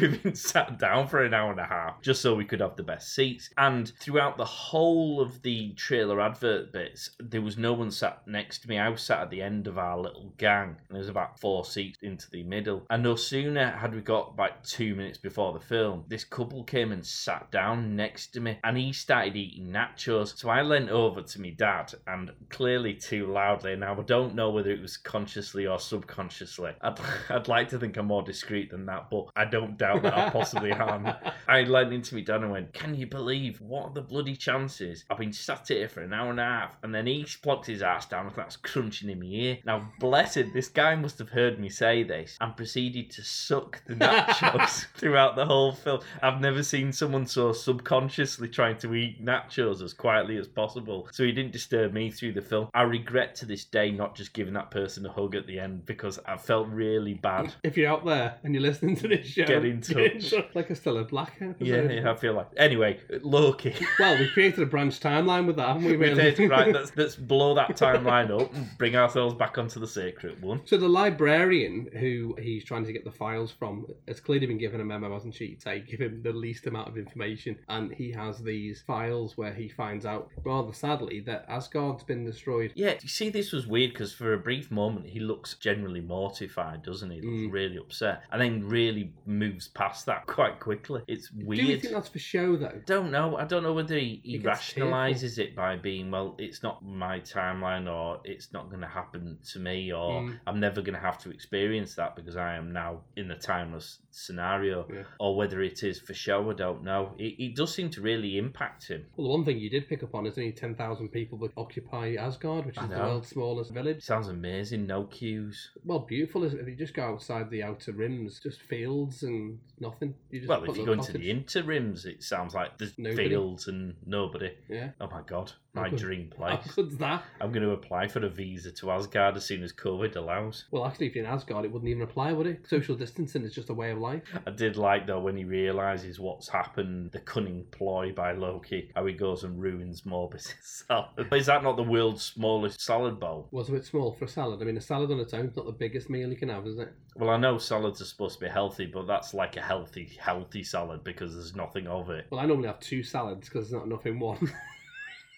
we've <laughs> been sat down for an hour and a half just so we could have the best seats. And throughout the whole of the trailer advert bits, there was no one sat next to me. I was sat at the end of our little gang, and there was about four seats into the middle. And no sooner had we got about two minutes before the film, this couple came and sat down next to me, and he started eating nachos. So I leant over to my dad, and clearly too loudly. Now I don't know whether it was consciously or subconsciously. I'd, <laughs> I'd like to think I'm more discreet than that, but I don't doubt that I possibly am. <laughs> I leant into me dad and went, "Can you believe what are the bloody chances? I've been sat here for an hour and a half, and then he plonked his ass down and that's crunching in my ear. Now, blessed, this guy must have heard me say this and proceeded to suck the <laughs> nachos <laughs> throughout the whole film. I've never seen someone so subconsciously trying to eat nachos as quietly as possible. So he didn't disturb me through the film. I regret to this day not just giving that person a hug at the end because I felt really bad. If you're out there and you're listening to this show, Get in <laughs> touch. like a Stella Black. Yeah, yeah, I feel like. Anyway, Loki. <laughs> Well, we created a branch timeline with that, haven't we? We did. Right, let's, let's blow that timeline up and bring ourselves back onto the sacred one. So the librarian who he's trying to get the files from has clearly been given a memo, hasn't she? To give him the least amount of information, and he has these files where he finds out, rather sadly, that Asgard's been destroyed. Yeah, you see, this was weird because for a brief moment he looks generally mortified, doesn't he? He looks Mm. really upset, and then really moves past that <laughs> quite quickly. It's weird. Do you think that's for show though? don't know. I don't know whether he, he rationalizes it by being, well, it's not my timeline, or it's not going to happen to me, or Mm. I'm never going to have to experience that because I am now in a timeless scenario, Yeah. or whether it is for show. I don't know. It, it does seem to really impact him. Well, the one thing you did pick up on is only 10,000 people that occupy Asgard, which is the world's smallest village. Sounds amazing. No queues. Well, beautiful is it? If you just go outside the outer rims, just fields and nothing. You just Well, if you go little into the cottage. interims, it sounds like there's Nobody. fields and nobody. Yeah. Oh my god, my good. dream <laughs> How place. good's that? I'm going to apply for a visa to Asgard as soon as COVID allows. Well, actually, if you're in Asgard, it wouldn't even apply, would it? Social distancing is just a way of life. I did like though when he realizes what's happened, the cunning ploy by Loki, how he goes and ruins Mobius' <laughs> salad. Is that not the world's smallest salad bowl? Was a bit small for a salad. I mean, a salad on its own is not the biggest meal you can have, is it? Well, I know salads are supposed to be healthy, but that's like a healthy, healthy salad because there's nothing of it. Well, I normally have two salads because there's not enough in one. <laughs>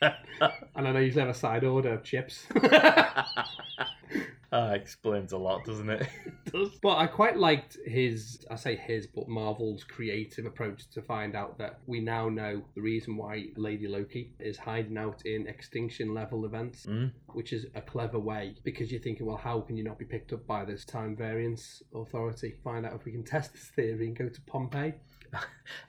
and I usually have a side order of chips. <laughs> Ah, explains a lot, doesn't <laughs> it? does. But I quite liked his, I say his, but Marvel's creative approach to find out that we now know the reason why Lady Loki is hiding out in extinction level events, Mm. which is a clever way because you're thinking, well, how can you not be picked up by this time variance authority? Find out if we can test this theory and go to Pompeii. <laughs>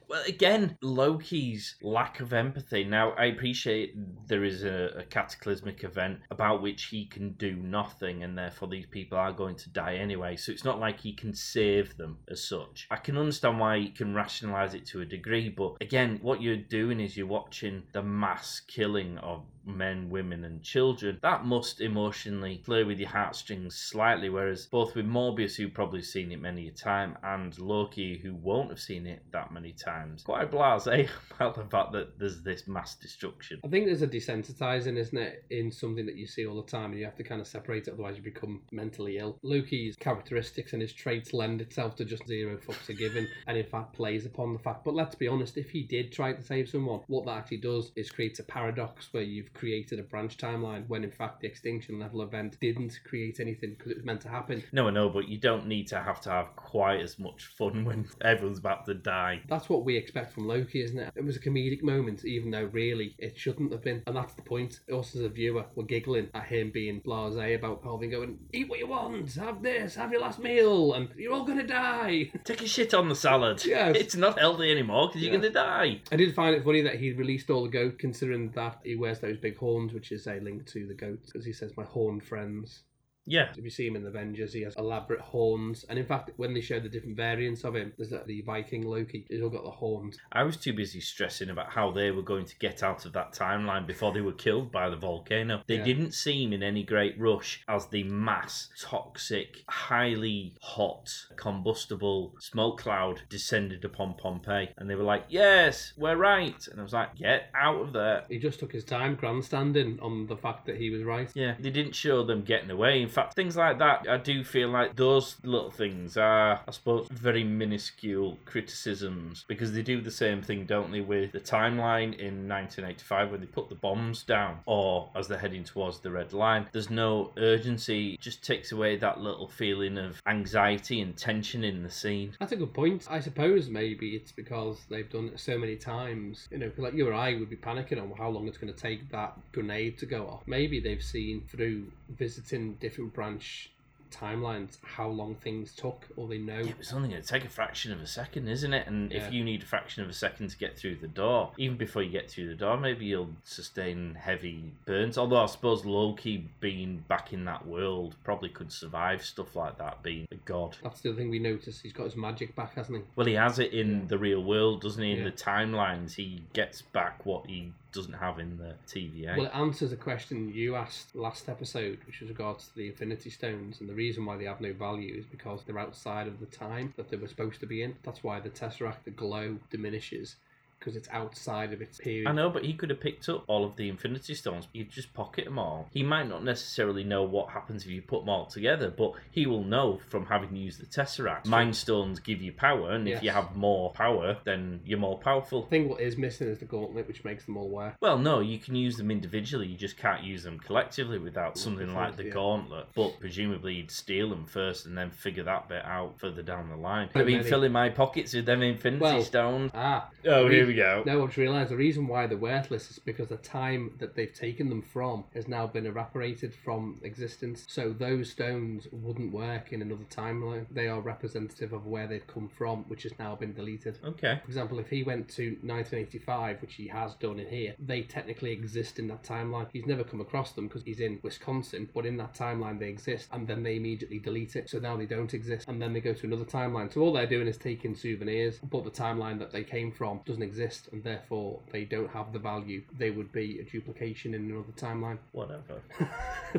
Well, again, Loki's lack of empathy. Now, I appreciate there is a, a cataclysmic event about which he can do nothing, and therefore these people are going to die anyway. So it's not like he can save them as such. I can understand why he can rationalize it to a degree, but again, what you're doing is you're watching the mass killing of men, women, and children. That must emotionally play with your heartstrings slightly. Whereas both with Mobius, who probably seen it many a time, and Loki, who won't have seen it that many times, quite blasé eh, <laughs> about the fact that there's this mass destruction. I think there's a desensitizing, isn't it, in something that you see all the time, and you have to kind of separate it, otherwise you become mentally ill. Loki's characteristics and his traits lend itself to just zero fucks are given, and in fact plays upon the fact. But let's be honest, if he did try to save someone, what that actually does is creates a paradox where you've created a branch timeline when in fact the extinction level event didn't create anything because it was meant to happen. No, I know, but you don't need to have to have quite as much fun <laughs> when everyone's about to die. That's what we expect from Loki, isn't it? It was a comedic moment, even though really it shouldn't have been. And that's the point. Us as a viewer, we're giggling at him being blase about Pelvin going, eat what you want, have this, have your last meal, and you're all going to die. <laughs> Take a shit on the salad. Yes. It's not healthy anymore because you're going to die. I did find it funny that he released all the goat, considering that he wears those big horns, which is a link to the goats, because he says, my horn friends. Yeah. If you see him in the Avengers, he has elaborate horns. And in fact, when they show the different variants of him, there's like the Viking Loki, he's all got the horns. I was too busy stressing about how they were going to get out of that timeline before they were killed by the volcano. They Yeah. didn't seem in any great rush as the mass, toxic, highly hot, combustible smoke cloud descended upon Pompeii. And they were like, Yes, we're right. And I was like, Get out of there. He just took his time grandstanding on the fact that he was right. Yeah, they didn't show them getting away. In fact, things like that, I do feel like those little things are, I suppose, very minuscule criticisms because they do the same thing, don't they, with the timeline in 1985 when they put the bombs down or as they're heading towards the red line. There's no urgency, it just takes away that little feeling of anxiety and tension in the scene. That's a good point. I suppose maybe it's because they've done it so many times. You know, like you or I would be panicking on how long it's going to take that grenade to go off. Maybe they've seen through visiting different branch timelines how long things took, or they know. Yeah, it's only going to take a fraction of a second, isn't it? And Yeah. if you need a fraction of a second to get through the door, even before you get through the door, maybe you'll sustain heavy burns. Although I suppose Loki being back in that world probably could survive stuff like that, being a god. That's the other thing we noticed. He's got his magic back, hasn't he? Well, he has it in Yeah. the real world, doesn't he? In the timelines, he gets back what he doesn't have in the TVA. Well, it answers a question you asked last episode, which was regards to the Infinity Stones, and the reason why they have no value is because they're outside of the time that they were supposed to be in. That's why the Tesseract, the glow, diminishes because it's outside of its period. I know, but he could have picked up all of the Infinity Stones. You'd just pocket them all. He might not necessarily know what happens if you put them all together, but he will know from having used the Tesseract. Mind Stones give you power, and if you have more power, then you're more powerful. I think what is missing is the gauntlet, which makes them all work. Well, no, you can use them individually. You just can't use them collectively without something like the yeah. gauntlet. But presumably, you'd steal them first and then figure that bit out further down the line. I've been filling my pockets with them Infinity Well, Stones. Ah. Oh, here we go. Now I've realised the reason why they're worthless is because the time that they've taken them from has now been evaporated from existence. So those stones wouldn't work in another timeline. They are representative of where they've come from, which has now been deleted. Okay. For example, if he went to 1985, which he has done in here, they technically exist in that timeline. He's never come across them because he's in Wisconsin, but in that timeline they exist, and then they immediately delete it. So now they don't exist, and then they go to another timeline. So all they're doing is taking souvenirs, but the timeline that they came from doesn't exist, and therefore they don't have the value. They would be a duplication in another timeline. Whatever. <laughs>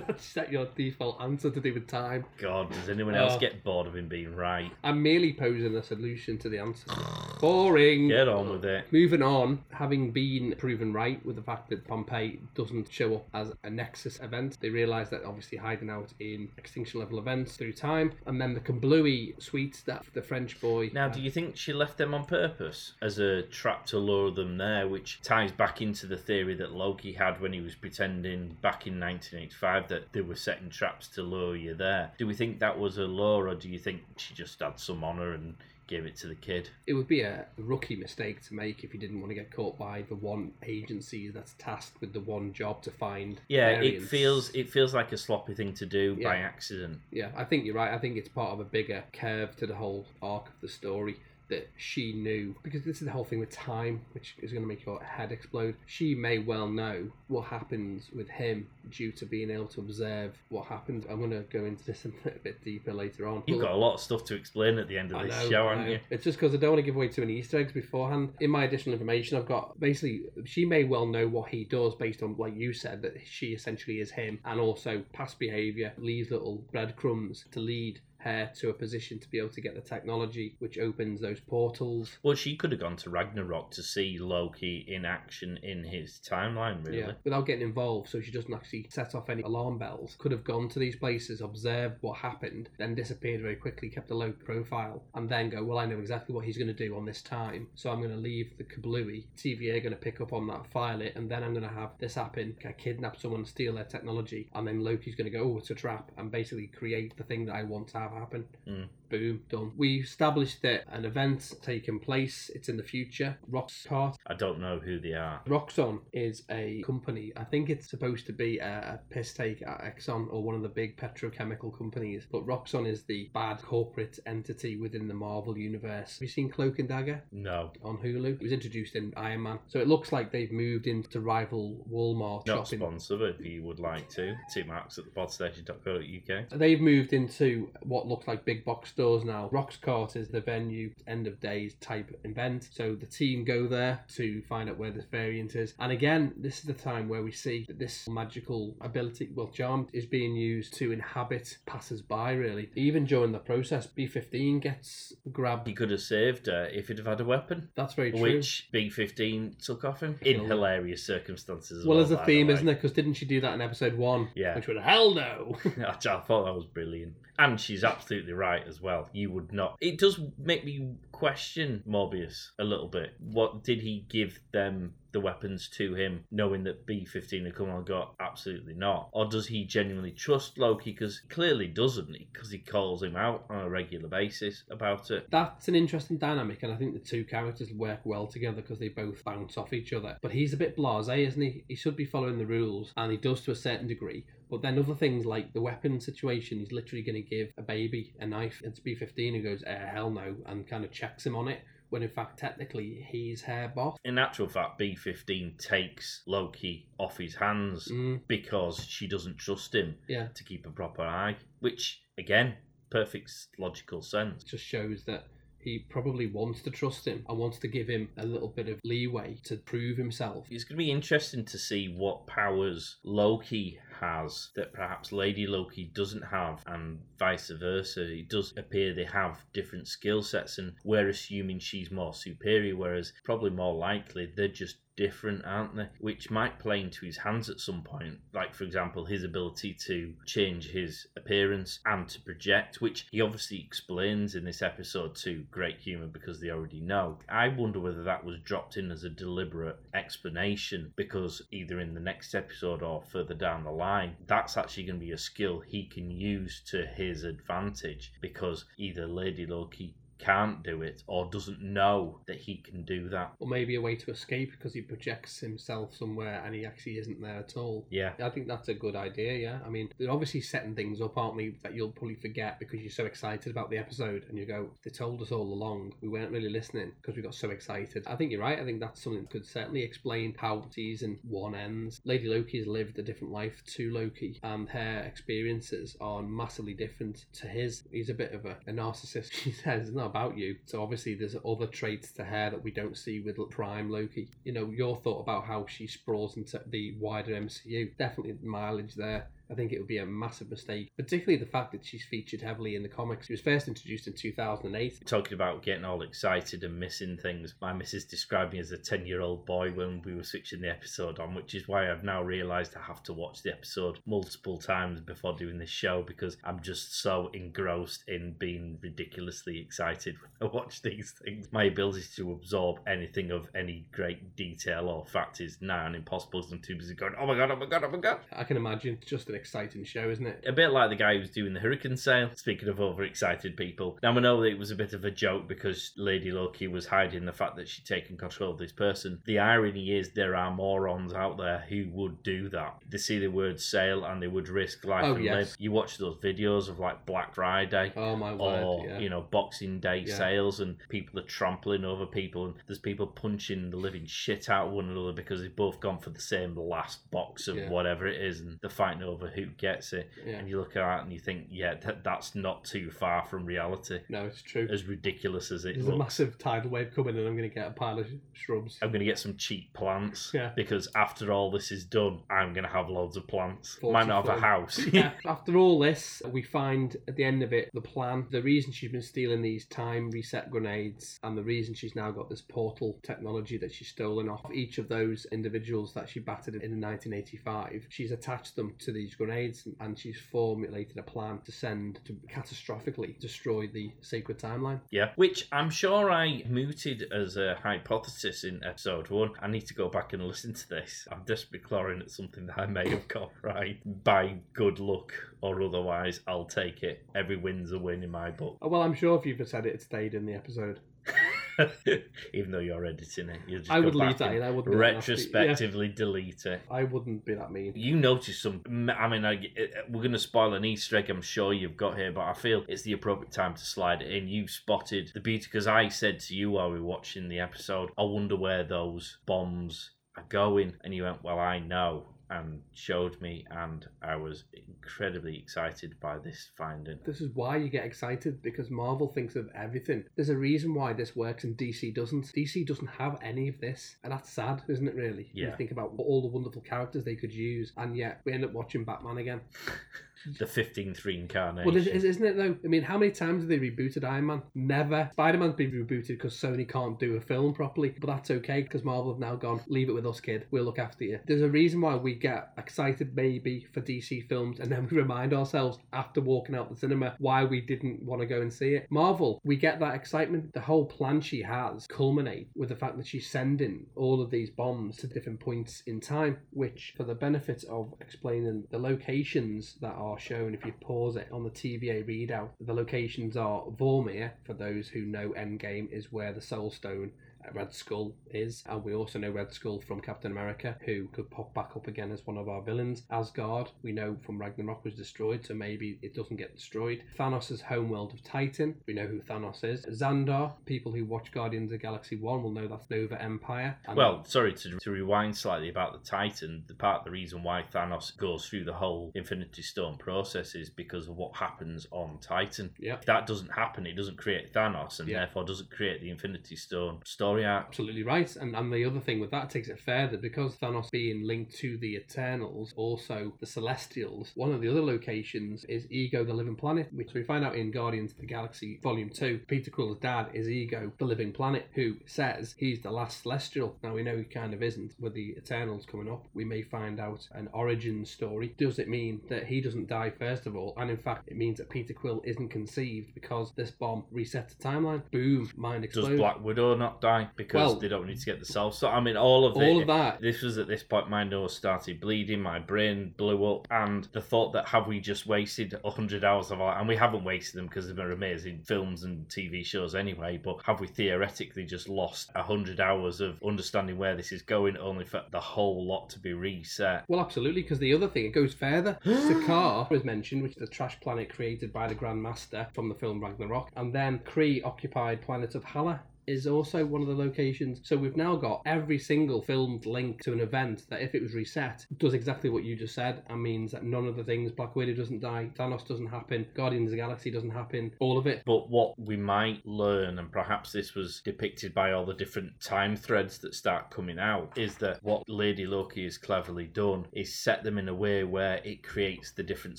That's that your default answer to do with time. God, does anyone else Oh. get bored of him being right? I'm merely posing a solution to the answer. <sighs> Boring. Get on with it. Moving on, having been proven right with the fact that Pompeii doesn't show up as a Nexus event, they realise that obviously hiding out in extinction level events through time, and then the Kablooey suite that the French boy. Now, do you think she left them on purpose as a trap to lure them there, which ties back into the theory that Loki had when he was pretending back in 1985 that they were setting traps to lure you there? Do we think that was a lure, or do you think she just had some honour and gave it to the kid? It would be a rookie mistake to make if you didn't want to get caught by the one agency that's tasked with the one job to find. Yeah, it feels it feels like a sloppy thing to do by accident. Yeah, I think you're right. I think it's part of a bigger curve to the whole arc of the story that she knew because this is the whole thing with time, which is going to make your head explode. She may well know what happens with him due to being able to observe what happens. I'm going to go into this <laughs> a little bit deeper later on. You've But- got a lot of stuff to explain at the end of I this know, show, I haven't you? It's just because I don't want to give away too many Easter eggs beforehand. In my additional information, I've got basically she may well know what he does based on, like you said, that she essentially is him, and also past behaviour leaves little breadcrumbs to lead her to a position to be able to get the technology which opens those portals. Well, she could have gone to Ragnarok to see Loki in action in his timeline, really. Yeah, without getting involved, so she doesn't actually set off any alarm bells. Could have gone to these places, observed what happened, then disappeared very quickly, kept a low profile, and then go, well, I know exactly what he's going to do on this time, so I'm going to leave the Kablooey. TVA are going to pick up on that, file it, and then I'm going to have this happen. I kidnap someone, steal their technology, and then Loki's going to go, oh, it's a trap, and basically create the thing that I want to have happen. Mm. Boom, done. We established that an event taking place. It's in the future. Roxxcart. I don't know who they are. Roxxon is a company. I think it's supposed to be a, a piss take at Exxon or one of the big petrochemical companies. But Roxxon is the bad corporate entity within the Marvel universe. Have you seen Cloak and Dagger? No, on Hulu. It was introduced in Iron Man. So it looks like they've moved into rival Walmart not shopping. sponsor, but if you would like to, two marks at thepodstation.co.uk. They've moved into what looks like big box stores now. Roxxcart is the venue, end of days type event. So the team go there to find out where this variant is. And again, this is the time where we see that this magical ability, well, charm, is being used to inhabit passers by, really. Even during the process, B15 gets grabbed. He could have saved her if he'd have had a weapon, That's very true. which B15 took off him in hilarious circumstances. As well, well, as a theme, isn't it? Because didn't she do that in episode one? Yeah. Which would hell no. <laughs> I thought that was brilliant. And she's absolutely right as well. You would not. It does make me question Mobius a little bit. What did he give them the weapons to him, knowing that B15 had come on got absolutely not? Or does he genuinely trust Loki? Because clearly doesn't he? Because he calls him out on a regular basis about it. That's an interesting dynamic, and I think the two characters work well together because they both bounce off each other. But he's a bit blasé, isn't he? He should be following the rules, and he does to a certain degree. But then other things like the weapon situation, he's literally going to give a baby a knife. It's B15 who goes, eh, hell no, and kind of checks him on it. When in fact, technically, he's her boss. In actual fact, B15 takes Loki off his hands Mm, because she doesn't trust him yeah, to keep a proper eye, which, again, perfect logical sense. just shows that he probably wants to trust him and wants to give him a little bit of leeway to prove himself. It's going to be interesting to see what powers Loki has that perhaps Lady Loki doesn't have, and vice versa. It does appear they have different skill sets, and we're assuming she's more superior, whereas probably more likely they're just different, aren't they? Which might play into his hands at some point. Like, for example, his ability to change his appearance and to project, which he obviously explains in this episode to great humour because they already know. I wonder whether that was dropped in as a deliberate explanation because either in the next episode or further down the line, that's actually going to be a skill he can use to his advantage because either Lady Loki can't do it or doesn't know that he can do that. Or maybe a way to escape because he projects himself somewhere and he actually isn't there at all. Yeah. I think that's a good idea, yeah. I mean, they're obviously setting things up, aren't they, that you'll probably forget because you're so excited about the episode and you go, they told us all along. We weren't really listening because we got so excited. I think you're right. I think that's something that could certainly explain how season one ends. Lady Loki has lived a different life to Loki and her experiences are massively different to his. He's a bit of a, a narcissist, <laughs> she says. Not about you. So obviously there's other traits to her that we don't see with Prime Loki. You know, your thought about how she sprawls into the wider MCU, definitely mileage there. I think it would be a massive mistake, particularly the fact that she's featured heavily in the comics. She was first introduced in 2008. Talking about getting all excited and missing things, my missus described me as a 10 year old boy when we were switching the episode on, which is why I've now realised I have to watch the episode multiple times before doing this show because I'm just so engrossed in being ridiculously excited <laughs> when I watch these things. My ability to absorb anything of any great detail or fact is now an impossible because I'm too busy going, oh my god, oh my god, oh my god. I can imagine just an exciting show, isn't it? A bit like the guy who was doing the hurricane sale. Speaking of overexcited people, now we know that it was a bit of a joke because Lady Loki was hiding the fact that she'd taken control of this person. The irony is there are morons out there who would do that. They see the word sale and they would risk life Oh, and yes. live. You watch those videos of like Black Friday Oh my word! or yeah. you know Boxing Day Yeah. sales, and people are trampling over people, and there's people punching the living shit out of one another because they've both gone for the same last box of Yeah. whatever it is, and they're fighting over who gets it. yeah. And you look at that and you think, yeah, that, that's not too far from reality. No, it's true. As ridiculous as it There's a massive tidal wave coming, and I'm going to get a pile of shrubs. I'm going to get some cheap plants Yeah. because after all this is done, I'm going to have loads of plants. Might not have a house. <laughs> yeah. <laughs> After all this, we find at the end of it the plan, the reason she's been stealing these time reset grenades, and the reason she's now got this portal technology that she's stolen off each of those individuals that she battered in 1985. She's attached them to these these grenades, and she's formulated a plan to send to catastrophically destroy the sacred timeline. Yeah, which I'm sure I mooted as a hypothesis in episode one. I need to go back and listen to this. I'm desperately clawing at something that I may have got right by good luck or otherwise. I'll take it. Every win's a win in my book. Oh, well, I'm sure if you've said it, it stayed in the episode. <laughs> <laughs> Even though you're editing it, you just I would leave that in. I wouldn't. be that nasty. retrospectively delete it. I wouldn't be that mean. You notice some. I mean, I, uh, uh, we're going to spoil an Easter egg. I'm sure you've got here, but I feel it's the appropriate time to slide it in. You spotted the beauty because I said to you while we were watching the episode, "I wonder where those bombs are going," and you went, "Well, I know." And showed me, and I was incredibly excited by this finding. This is why you get excited because Marvel thinks of everything. There's a reason why this works and DC doesn't. DC doesn't have any of this, and that's sad, isn't it? Really, Yeah. You think about all the wonderful characters they could use, and yet we end up watching Batman again. <laughs> The 15th reincarnation. Well, is- is- isn't it though? I mean, how many times have they rebooted Iron Man? Never. Spider Man's been rebooted because Sony can't do a film properly, but that's okay because Marvel have now gone, leave it with us, kid. We'll look after you. There's a reason why we get excited maybe for DC films and then we remind ourselves after walking out the cinema why we didn't want to go and see it. Marvel, we get that excitement. The whole plan she has culminate with the fact that she's sending all of these bombs to different points in time, which, for the benefit of explaining the locations that are shown, if you pause it on the TVA readout, the locations are Vormir, for those who know Endgame, is where the Soul Stone Red Skull is, and we also know Red Skull from Captain America, who could pop back up again as one of our villains. Asgard, we know from Ragnarok was destroyed, so maybe it doesn't get destroyed. Thanos' homeworld of Titan, we know who Thanos is. Xandar, people who watch Guardians of the Galaxy 1 will know that's Nova Empire. And Well, sorry to, to rewind slightly about the Titan. The part of the reason why Thanos goes through the whole Infinity Stone process is because of what happens on Titan. Yeah. If that doesn't happen, it doesn't create Thanos, and Yeah. therefore doesn't create the Infinity Stone story arc. Absolutely right. And and the other thing with that takes it further because Thanos being linked to the Eternals, also the Celestials, one of the other locations is Ego the Living Planet, which we find out in Guardians of the Galaxy Volume 2. Peter Quill's dad is Ego the Living Planet, who says he's the last Celestial. Now we know he kind of isn't. With the Eternals coming up, we may find out an origin story. Does it mean that he doesn't die first of all? And in fact, it means that Peter Quill isn't conceived because this bomb resets the timeline. Boom, mind Does. Black Widow not die because Well- they don't need to get the self? So I mean, all of all the, of that This was at this point my nose started bleeding, my brain blew up, and the thought that have we just wasted hundred hours of our and we haven't wasted them because they're amazing films and TV shows anyway, but have we theoretically just lost hundred hours of understanding where this is going, only for the whole lot to be reset? Well, absolutely, because the other thing, it goes further. <gasps> Sakaar was mentioned, which is the trash planet created by the Grand Master from the film Ragnarok, and then Kree occupied planet of Hala is also one of the locations. So we've now got every single filmed link to an event that, if it was reset, does exactly what you just said and means that none of the things Black Widow doesn't die, Thanos doesn't happen, Guardians of the Galaxy doesn't happen, all of it. But what we might learn, and perhaps this was depicted by all the different time threads that start coming out, is that what Lady Loki has cleverly done is set them in a way where it creates the different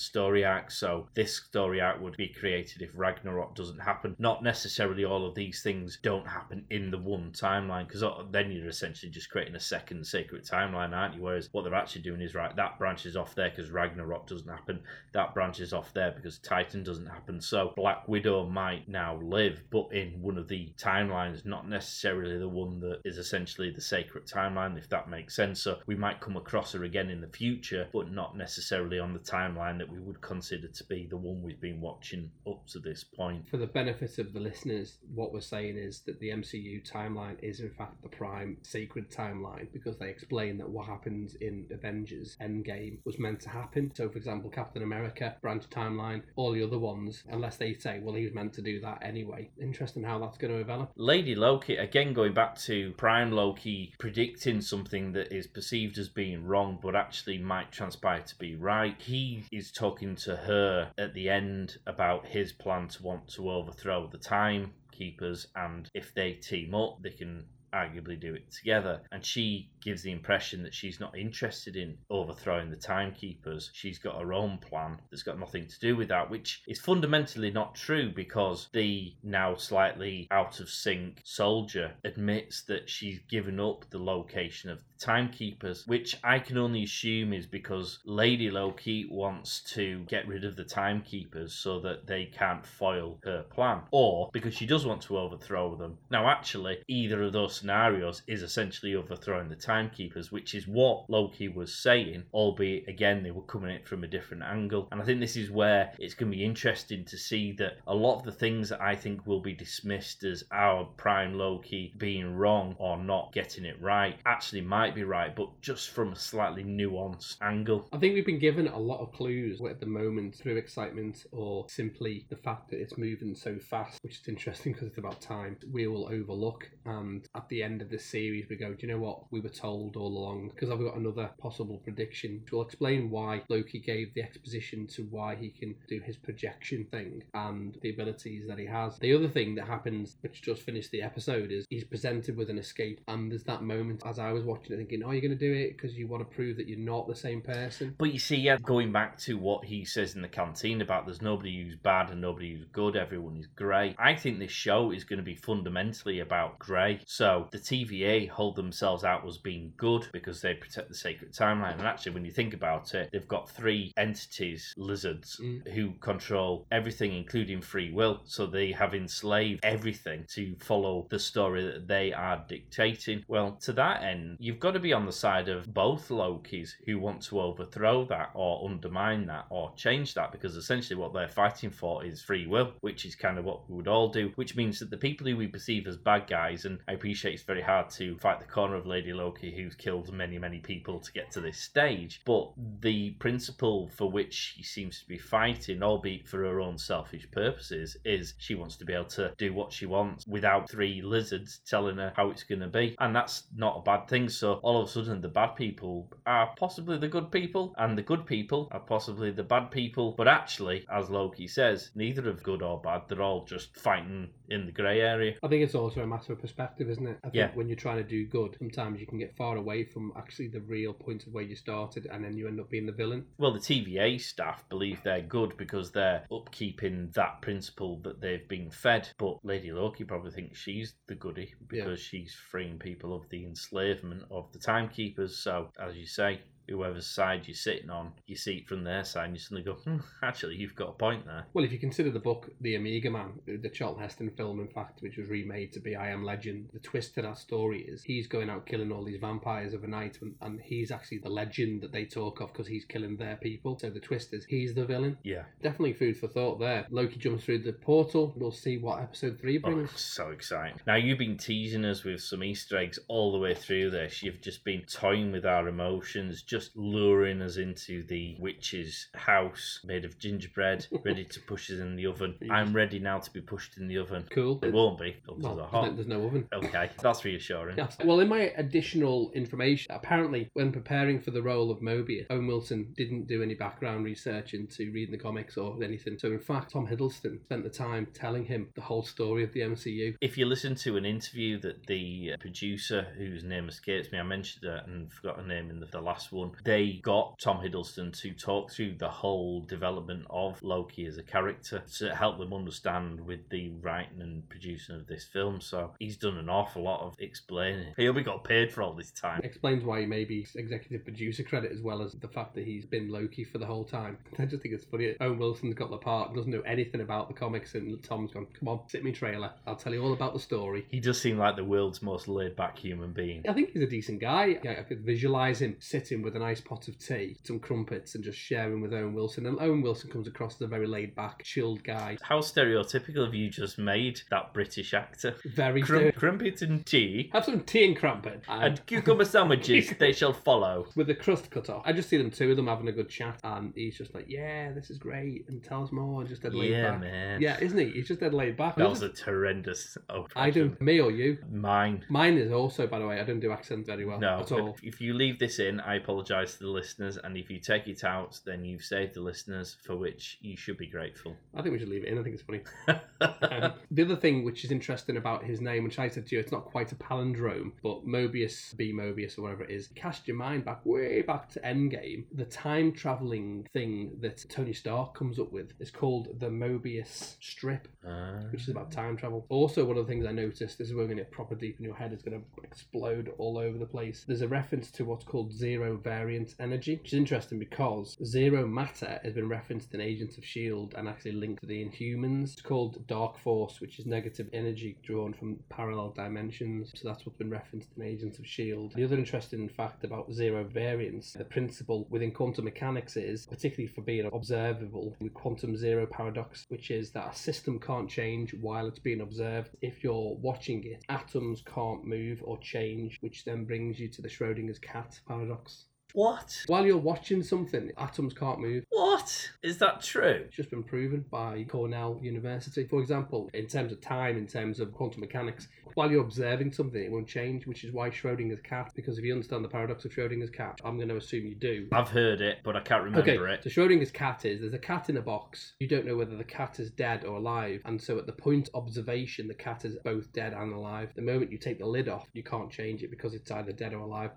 story arcs. So this story arc would be created if Ragnarok doesn't happen. Not necessarily all of these things don't happen in the one timeline, because oh, then you're essentially just creating a second sacred timeline, aren't you? Whereas what they're actually doing is right, that branches off there because Ragnarok doesn't happen, that branches off there because Titan doesn't happen. So Black Widow might now live, but in one of the timelines, not necessarily the one that is essentially the sacred timeline, if that makes sense. So we might come across her again in the future, but not necessarily on the timeline that we would consider to be the one we've been watching up to this point. For the benefit of the listeners, what we're saying is that the MCU timeline is in fact the prime sacred timeline because they explain that what happens in Avengers Endgame was meant to happen. So, for example, Captain America, branch timeline, all the other ones, unless they say, well, he was meant to do that anyway. Interesting how that's going to develop. Lady Loki, again going back to Prime Loki predicting something that is perceived as being wrong but actually might transpire to be right. He is talking to her at the end about his plan to want to overthrow the time keepers and if they team up they can arguably do it together. And she gives the impression that she's not interested in overthrowing the timekeepers. She's got her own plan that's got nothing to do with that, which is fundamentally not true because the now slightly out of sync soldier admits that she's given up the location of the timekeepers, which I can only assume is because Lady Loki wants to get rid of the timekeepers so that they can't foil her plan, or because she does want to overthrow them. Now, actually, either of those scenarios is essentially overthrowing the timekeepers, which is what Loki was saying, albeit again, they were coming it from a different angle. And I think this is where it's going to be interesting to see that a lot of the things that I think will be dismissed as our prime Loki being wrong or not getting it right actually might be right, but just from a slightly nuanced angle. I think we've been given a lot of clues at the moment through excitement or simply the fact that it's moving so fast, which is interesting because it's about time. We will overlook, and at the end of this series, we go, Do you know what? We were told all along because I've got another possible prediction will explain why Loki gave the exposition to why he can do his projection thing and the abilities that he has. The other thing that happens, which just finished the episode, is he's presented with an escape, and there's that moment as I was watching it thinking, Oh, you're going to do it because you want to prove that you're not the same person. But you see, yeah, going back to what he says in the canteen about there's nobody who's bad and nobody who's good, everyone is grey. I think this show is going to be fundamentally about grey. So the TVA hold themselves out as being good because they protect the sacred timeline. And actually, when you think about it, they've got three entities, lizards, Mm. who control everything, including free will. So they have enslaved everything to follow the story that they are dictating. Well, to that end, you've got to be on the side of both Lokis who want to overthrow that or undermine that or change that because essentially what they're fighting for is free will, which is kind of what we would all do, which means that the people who we perceive as bad guys, and I appreciate it's very hard to fight the corner of Lady Loki who's killed many, many people to get to this stage, but the principle for which she seems to be fighting, albeit for her own selfish purposes, is she wants to be able to do what she wants without three lizards telling her how it's going to be. And that's not a bad thing. So all of a sudden, the bad people are possibly the good people, and the good people are possibly the bad people. But actually, as Loki says, neither of good or bad. They're all just fighting in the grey area. I think it's also a matter of perspective, isn't it? I think Yeah. when you're trying to do good, sometimes you can get far away from actually the real point of where you started, and then you end up being the villain. Well, the TVA staff believe they're good because they're upkeeping that principle that they've been fed. But Lady Loki probably thinks she's the goody because she's freeing people of the enslavement of the timekeepers. So, as you say, whoever's side you're sitting on, you see it from their side, and you suddenly go, hmm, actually, you've got a point there. Well, if you consider the book The Omega Man, the Charlton Heston film, in fact, which was remade to be I Am Legend, the twist to that story is he's going out killing all these vampires overnight, and, and he's actually the legend that they talk of because he's killing their people. So the twist is he's the villain. Yeah. Definitely food for thought there. Loki jumps through the portal. We'll see what episode three brings. so exciting. Now, you've been teasing us with some Easter eggs all the way through this. You've just been toying with our emotions, just luring us into the witch's house made of gingerbread, <laughs> ready to push us in the oven. I'm ready now to be pushed in the oven. Cool. It won't be, Well, there's, no, there's no oven. Okay, that's reassuring. Yes. Well, in my additional information, apparently, when preparing for the role of Mobius, Owen Wilson didn't do any background research into reading the comics or anything. So, in fact, Tom Hiddleston spent the time telling him the whole story of the MCU. If you listen to an interview that the uh, producer, whose name escapes me, I mentioned it and forgot her name in the, the last one, they got Tom Hiddleston to talk through the whole development of Loki as a character to help them understand with the writing and producing of this film. So he's done an awful lot of explaining. He only got paid for all this time. Explains why he may be executive producer credit as well as the fact that he's been Loki for the whole time. <laughs> I just think it's funny. Owen Wilson's got the part, doesn't know anything about the comics, and Tom's gone, Come on, sit me trailer. I'll tell you all about the story. He does seem like the world's most laid back human being. I think he's a decent guy. I could visualize him sitting with a nice pot of tea, some crumpets, and just sharing with Owen Wilson. And Owen Wilson comes across as a very laid back, chilled guy. How stereotypical have you just made that British actor? Very Crum- good. crumpet and tea Have some tea and crumpet. And, and cucumber sandwiches, <laughs> they shall follow. with the crust cut off. I just see them two of them having a good chat, and he's just like, "Yeah, this is great," and tell us more. And just dead laid Yeah, back. man. Yeah, isn't he? He's just dead laid back. That was a horrendous I do. Me or you? Mine. Mine is also, by the way, I don't do accents very well No, at all. if, you leave this in, I apologise apologise to the listeners, and if you take it out, then you've saved the listeners, for which you should be grateful. I think we should leave it in. I think it's funny. <laughs> Um, the other thing which is interesting about his name, which I said to you, it's not quite a palindrome, but Mobius, B Mobius, or whatever it is, cast your mind back way back to Endgame. The time traveling thing that Tony Stark comes up with is called the Mobius strip, Ah. which is about time travel. Also, one of the things I noticed, this is where we're going to get proper deep in your head, is going to explode all over the place. There's a reference to what's called zero variance energy, which is interesting because zero matter has been referenced in Agents of S.H.I.E.L.D. and actually linked to the Inhumans. It's called dark force, which is negative energy drawn from parallel dimensions. So that's what's been referenced in Agents of S.H.I.E.L.D. The other interesting fact about zero variance, the principle within quantum mechanics is, particularly for being observable, with quantum Zeno paradox, which is that a system can't change while it's being observed. If you're watching it, atoms can't move or change, which then brings you to the Schrodinger's cat paradox. What? While you're watching something, atoms can't move. What? Is that true? It's just been proven by Cornell University. For example, in terms of time, in terms of quantum mechanics, while you're observing something, it won't change, which is why Schrodinger's cat, because if you understand the paradox of Schrodinger's cat, I'm going to assume you do. I've heard it, but I can't remember Okay, it. so Schrodinger's cat is there's a cat in a box. You don't know whether the cat is dead or alive, and so at the point of observation, the cat is both dead and alive. The moment you take the lid off, you can't change it because it's either dead or alive.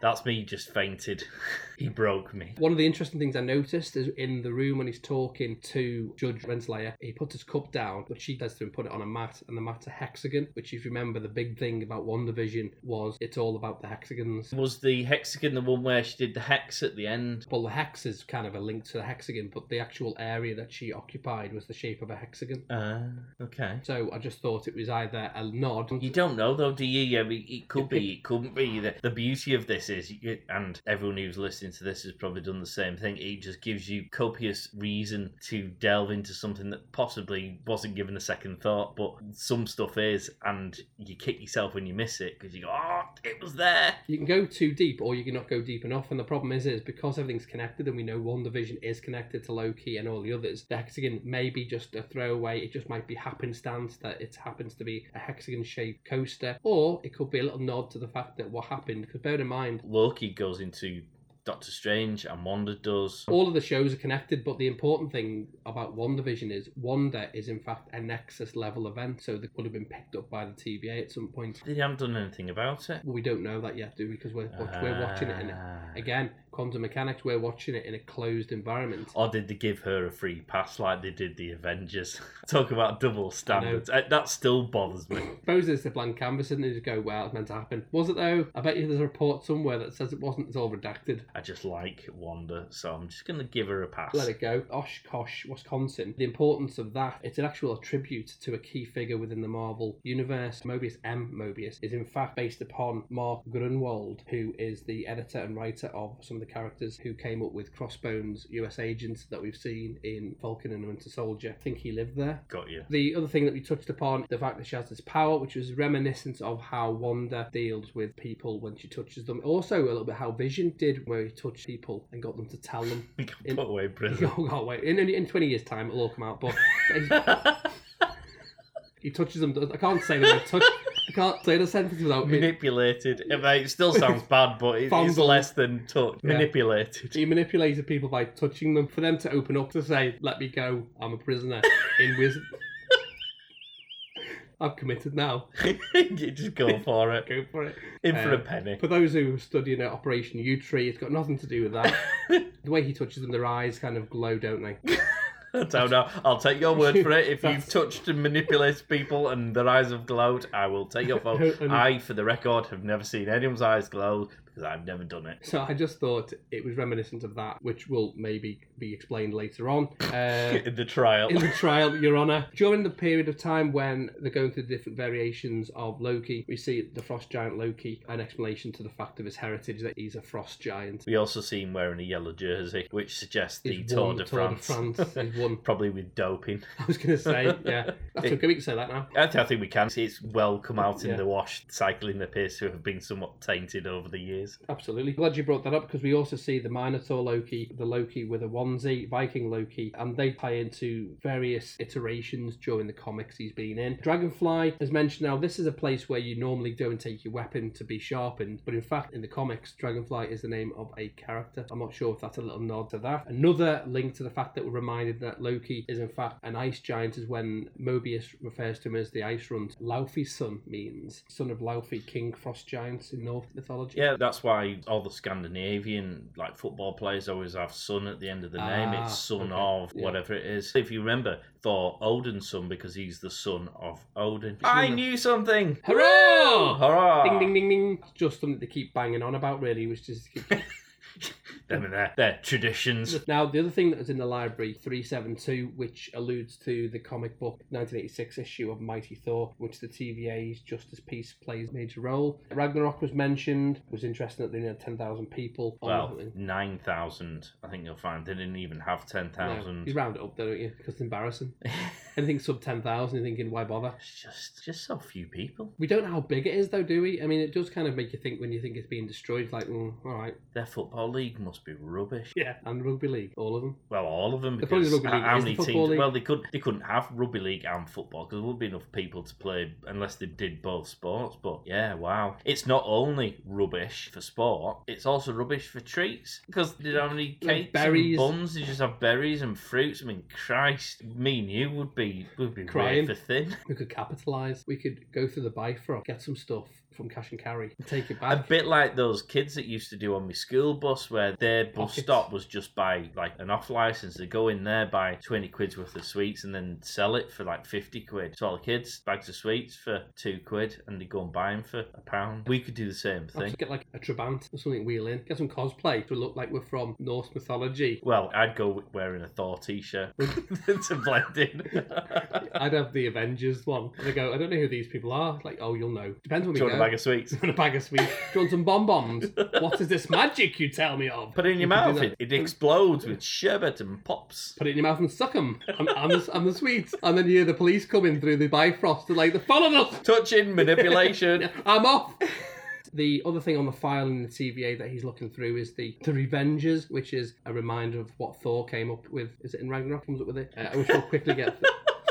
That's me just fainted. <laughs> he broke me. One of the interesting things I noticed is in the room when he's talking to Judge Renslayer, he puts his cup down, but she says to him, put it on a mat, and the mat's a hexagon, which, if you remember, the big thing about WandaVision was it's all about the hexagons. Was the hexagon the one where she did the hex at the end? Well, the hex is kind of a link to the hexagon, but the actual area that she occupied was the shape of a hexagon. Uh, okay. So I just thought it was either a nod. You don't know though, do you? Yeah, it, it could be, it couldn't be. The, the beauty of this is, and everyone who's listening to this has probably done the same thing. It just gives you copious reason to delve into something that possibly wasn't given a second thought, but some stuff is, and you kick yourself when you miss it because you go, "Oh, it was there." You can go too deep, or you can not go deep enough. And the problem is, is because everything's connected, and we know WandaVision is connected to Loki and all the others. The hexagon may be just a throwaway. It just might be happenstance that it happens to be a hexagon-shaped coaster, or it could be a little nod to the fact that what happened. Because bear in mind, Loki goes into Doctor Strange, and Wanda does. all of the shows are connected, but the important thing about WandaVision is Wanda is in fact a Nexus level event, so they could have been picked up by the TVA at some point. They haven't done anything about it. Well, we don't know that yet, do we? Because we're, we're watching it in Ah. again quantum mechanics. We're watching it in a closed environment. Or did they give her a free pass like they did the Avengers? <laughs> Talk about double standards. Uh, That still bothers me. <coughs> Suppose it's a blank canvas and they just go, well, it's meant to happen. Was it though? I bet you there's a report somewhere that says it wasn't. It's all redacted. I just like Wanda, so I'm just going to give her a pass. Let it go. Oshkosh, Wisconsin. The importance of that, it's an actual tribute to a key figure within the Marvel universe. Mobius M. Mobius is in fact based upon Mark Gruenwald, who is the editor and writer of some of the characters who came up with Crossbones US agents that we've seen in Falcon and Winter Soldier. I think he lived there. Got you. The other thing that we touched upon, the fact that she has this power, which was reminiscent of how Wanda deals with people when she touches them. Also, a little bit how Vision did, where he touched people and got them to tell them. <laughs> We can In- put away prison. <laughs> oh, God, wait. In, in, in 20 years' time, it'll all come out. But <laughs> he touches them. I can't say the word touch. Can't say the sentence without me. Manipulated. I mean, it still sounds bad, but it, it's Fondled. less than touch. Yeah. Manipulated. He manipulated people by touching them for them to open up to say, "Let me go. I'm a prisoner in Wiz." <laughs> I've committed now. <laughs> you just go for it. Go for it. In for a Uh, penny. For those who are studying at Operation Yewtree, it's got nothing to do with that. <laughs> the way he touches them, their eyes kind of glow, don't they? <laughs> Don't know. I'll take your word for it. If you've touched and manipulated people and their eyes have glowed, I will take your <laughs> vote. I, for the record, have never seen anyone's eyes glow because I've never done it. So I just thought it was reminiscent of that, which will maybe be explained later on. <laughs> Uh, In the trial. in the <laughs> trial, Your Honour. During the period of time when they're going through the different variations of Loki, we see the frost giant Loki, an explanation to the fact of his heritage that he's a frost giant. We also see him wearing a yellow jersey, which suggests the Tour de Tour de France. France. <laughs> Won. Probably with doping. I was going to say, yeah. That's okay, we can say that now. I, th- I think we can see it's well come out in Yeah. the wash. Cycling appears to have been somewhat tainted over the years. Is. Absolutely. Glad you brought that up because we also see the Minotaur Loki, the Loki with a onesie, Viking Loki, and they tie into various iterations during the comics he's been in. Dragonfly, as mentioned now, this is a place where you normally go and take your weapon to be sharpened, but in fact, in the comics, Dragonfly is the name of a character. I'm not sure if that's a little nod to that. Another link to the fact that we're reminded that Loki is in fact an ice giant is when Mobius refers to him as the Ice Runt. Laufey's son means son of Laufey, king frost giants in Norse mythology. Yeah, that's why all the Scandinavian like football players always have son at the end of the name. Ah, It's son okay. of Yeah. whatever it is. If you remember, Thor Odin's son because he's the son of Odin. I knew something. Hurrah! Hurrah! Ding ding ding ding. Just something to keep banging on about, really, which is <laughs> Them and their, their traditions. Now, the other thing that was in the library, 372, which alludes to the comic book 1986 issue of Mighty Thor, which the TVA's Justice Peace plays a major role. Ragnarok was mentioned. It was interesting that they had 10,000 people. Well, nine thousand. I think you'll find they didn't even have 10,000. No, you round it up, don't you? Because it's embarrassing. <laughs> Anything sub 10,000, you're thinking, why bother? It's just just so few people. We don't know how big it is, though, do we? I mean, it does kind of make you think when you think it's being destroyed, like, mm, all right. Their football league must be rubbish. Yeah. And rugby league, all of them. Well, all of them The because rugby how league is many the teams? league. Well, they could they couldn't have rugby league and football because there wouldn't be enough people to play unless they did both sports. But yeah, wow, it's not only rubbish for sport; it's also rubbish for treats because they don't have any Like cakes berries. and buns. They just have berries and fruits. I mean, Christ, me and you would be would be Crying. for thin. We could capitalise. We could go through the Bifrost, get some stuff from cash and carry, and take it back. A bit like those kids that used to do on my school bus, where their bus Pockets. stop was just by like an off license. They go in there, buy twenty quid's worth of sweets, and then sell it for like fifty quid. So all the kids bags of sweets for two quid, and they go and buy them for a pound. We could do the same thing. just get like a Trabant or something wheel in. Get some cosplay to look like we're from Norse mythology. Well, I'd go wearing a Thor t-shirt <laughs> to blend in. <laughs> I'd have the Avengers one. And they go, I don't know who these people are. Like, oh, you'll know. Depends when we Do you want go. A bag of sweets? <laughs> Want a bag of sweets? Do you want some bonbons? what is this magic you tell me of? Put it in your mouth. It, it explodes with sherbet and pops. Put it in your mouth and suck them. And, and, the, and the sweets. And then you hear the police coming through the Bifrost. They're like, they followed us. Touching manipulation. <laughs> I'm off. <laughs> The other thing on the file in the TVA that he's looking through is the the Revengers, which is a reminder of what Thor came up with. Is it in Ragnarok? Comes up with it. Uh, which we'll quickly get.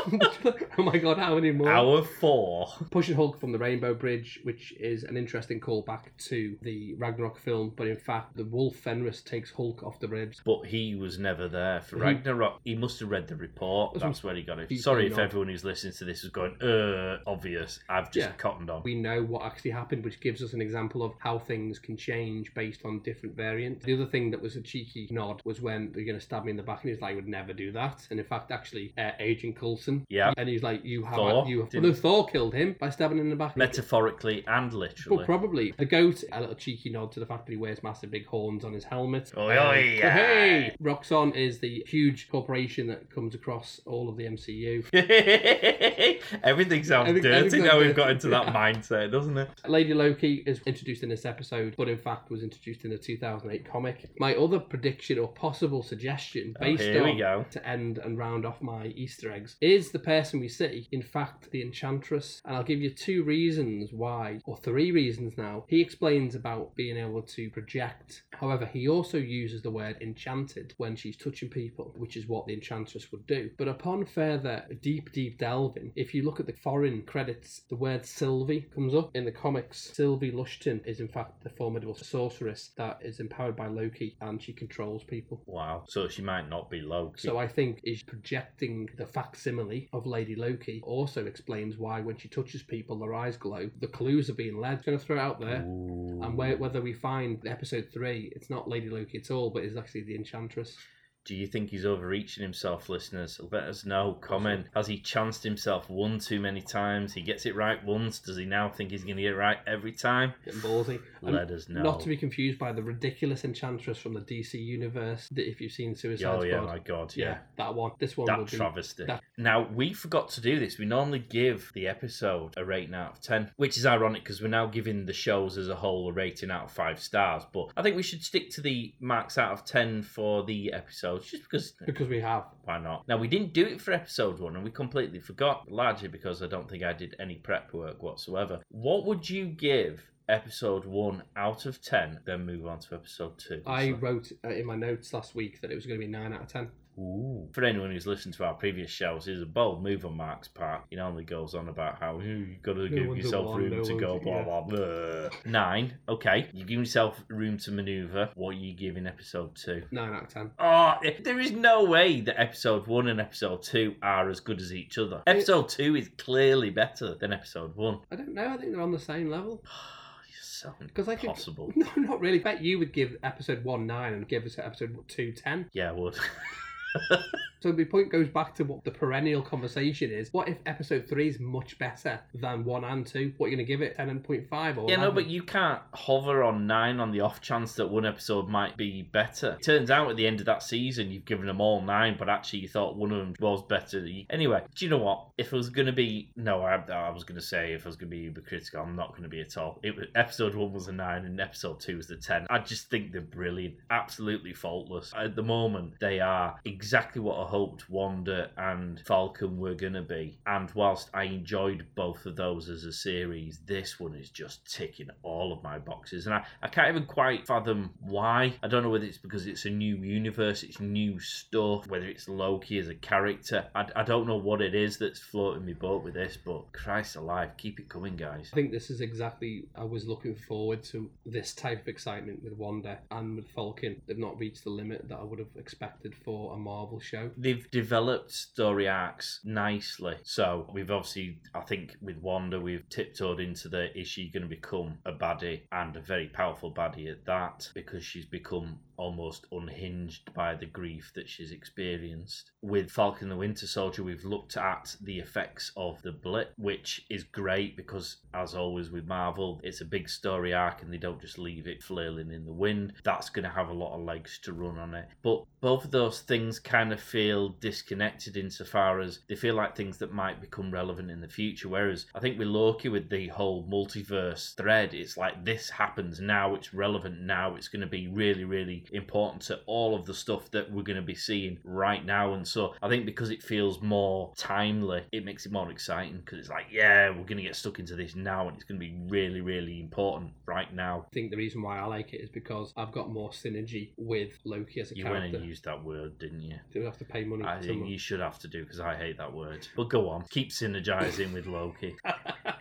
<laughs> oh my god, how many more? Hour four. Pushing Hulk from the Rainbow Bridge, which is an interesting callback to the Ragnarok film, but in fact, the wolf Fenris takes Hulk off the bridge. But he was never there for He- Ragnarok. He must have read the report. That's where he got it. Sorry if on. everyone who's listening to this is going, uh, obvious. I've just Yeah. cottoned on. we know what actually happened, which gives us an example of how things can change based on different variants. The other thing that was a cheeky nod was when they're going to stab me in the back, and he's like, "I would never do that." And in fact, actually, uh, Agent Coulson, Yeah. and he's like, "You have, Thor you have." Well, no, Thor killed him by stabbing him in the back. Metaphorically and Well, literally. probably the goat. A little cheeky nod to the fact that he wears massive big horns on his helmet. Oi, Um, oi, hey. Roxxon is the huge corporation that comes across all of the MCU. <laughs> <laughs> Everything sounds Everything- dirty everything now sounds we've got into that Yeah. mindset, doesn't it? Lady Loki is introduced in this episode, but in fact was introduced in the 2008 comic. My other prediction or possible suggestion, Oh, based we on go. to end and round off my Easter eggs, is the person we see, in fact, the Enchantress. And I'll give you two reasons why, or three reasons now. He explains about being able to project. However, he also uses the word enchanted when she's touching people, which is what the Enchantress would do. But upon further deep, deep delving, if you look at the foreign credits, the word Sylvie comes up in the comics. Sylvie Lushton is in fact the formidable sorceress that is empowered by Loki and she controls people. Wow. So she might not be Loki. So I think is projecting the facsimile of Lady Loki also explains why when she touches people their eyes glow. The clues are being led. Going to throw it out there. Ooh. And where, whether we find episode three, it's not Lady Loki at all, but it's actually the Enchantress. Do you think he's overreaching himself, listeners? Let us know. Comment. Has he chanced himself one too many times? He gets it right once. Does he now think he's going to get it right every time? Getting ballsy. And Let us know. Not to be confused by the ridiculous Enchantress from the DC universe. that If you've seen Suicide Oh, yeah, Squad. my God, yeah. that one. This one will That travesty. that- Now, we forgot to do this. We normally give the episode a rating out of 10, which is ironic because we're now giving the shows as a whole a rating out of 5 stars. But I think we should stick to the marks out of 10 for the episodes just because because we have. why not? Now, we didn't do it for episode 1 and we completely forgot, largely because I don't think I did any prep work whatsoever. What would you give episode one out of ten, then move on to episode two. I So- wrote uh, in my notes last week that it was going to be 9 out of 10. Ooh. For anyone who's listened to our previous shows, it's a bold move on Mark's part. He normally goes on about how "Ooh, you've got to give yourself one, room no to go, blah, blah, blah. Nine. Okay. You give yourself room to maneuver. What are you giving episode two? 9 out of 10. Oh, there is no way that episode one and episode two are as good as each other. Episode two is clearly better than episode one. I don't know. I think they're on the same level. <sighs> You're so 'Cause I could- impossible. <laughs> No, not really. bet you would give episode 1 9 and give us episode two ten. Yeah, I would. <laughs> So the point goes back to what the perennial conversation is. What if episode 3 is much better than 1 and 2? What are you going to give it? 10.5 or Yeah, no, but you can't hover on nine on the off chance that one episode might be better. It turns out at the end of that season, you've given them all nine, but actually you thought one of them was better. Anyway, do you know what? If it was going to be, no, I, I was going to say if I was going to be uber critical, I'm not going to be at all. It was, episode one was a nine, and episode two was a ten. I just think they're brilliant, absolutely faultless. At the moment, they are exactly what I hoped Wanda and Falcon were going to be. And whilst I enjoyed both of those as a series, this one is just ticking all of my boxes. And I, I can't even quite fathom why. I don't know whether it's because it's a new universe, it's new stuff, whether it's Loki as a character. I, I don't know what it is that's floating me boat with this, but Christ alive, keep it coming, guys. I think this is exactly I was looking forward to this type of excitement with Wanda and with Falcon. They've not reached the limit that I would have expected for a Marvel show. They've developed story arcs nicely. So we've obviously, I think, with Wanda, we've tiptoed into the is she going to become a baddie and a very powerful baddie at that because she's become almost unhinged by the grief that she's experienced. With Falcon the Winter Soldier, we've looked at the effects of the blip, which is great because, as always with Marvel, it's a big story arc and they don't just leave it flailing in the wind. That's going to have a lot of legs to run on it. But both of those things kind of feel disconnected insofar as they feel like things that might become relevant in the future. Whereas I think with Loki, with the whole multiverse thread, it's like this happens now, it's relevant now, it's going to be really, really important to all of the stuff that we're going to be seeing right now. And so I think because it feels more timely, it makes it more exciting because it's like, yeah, we're going to get stuck into this now and it's going to be really, really important right now. I think the reason why I like it is because I've got more synergy with Loki as a You went and used that word, didn't you? Do we have to pay money I think someone? you should have to do because I hate that word. But go on, keep synergizing with Loki. <laughs>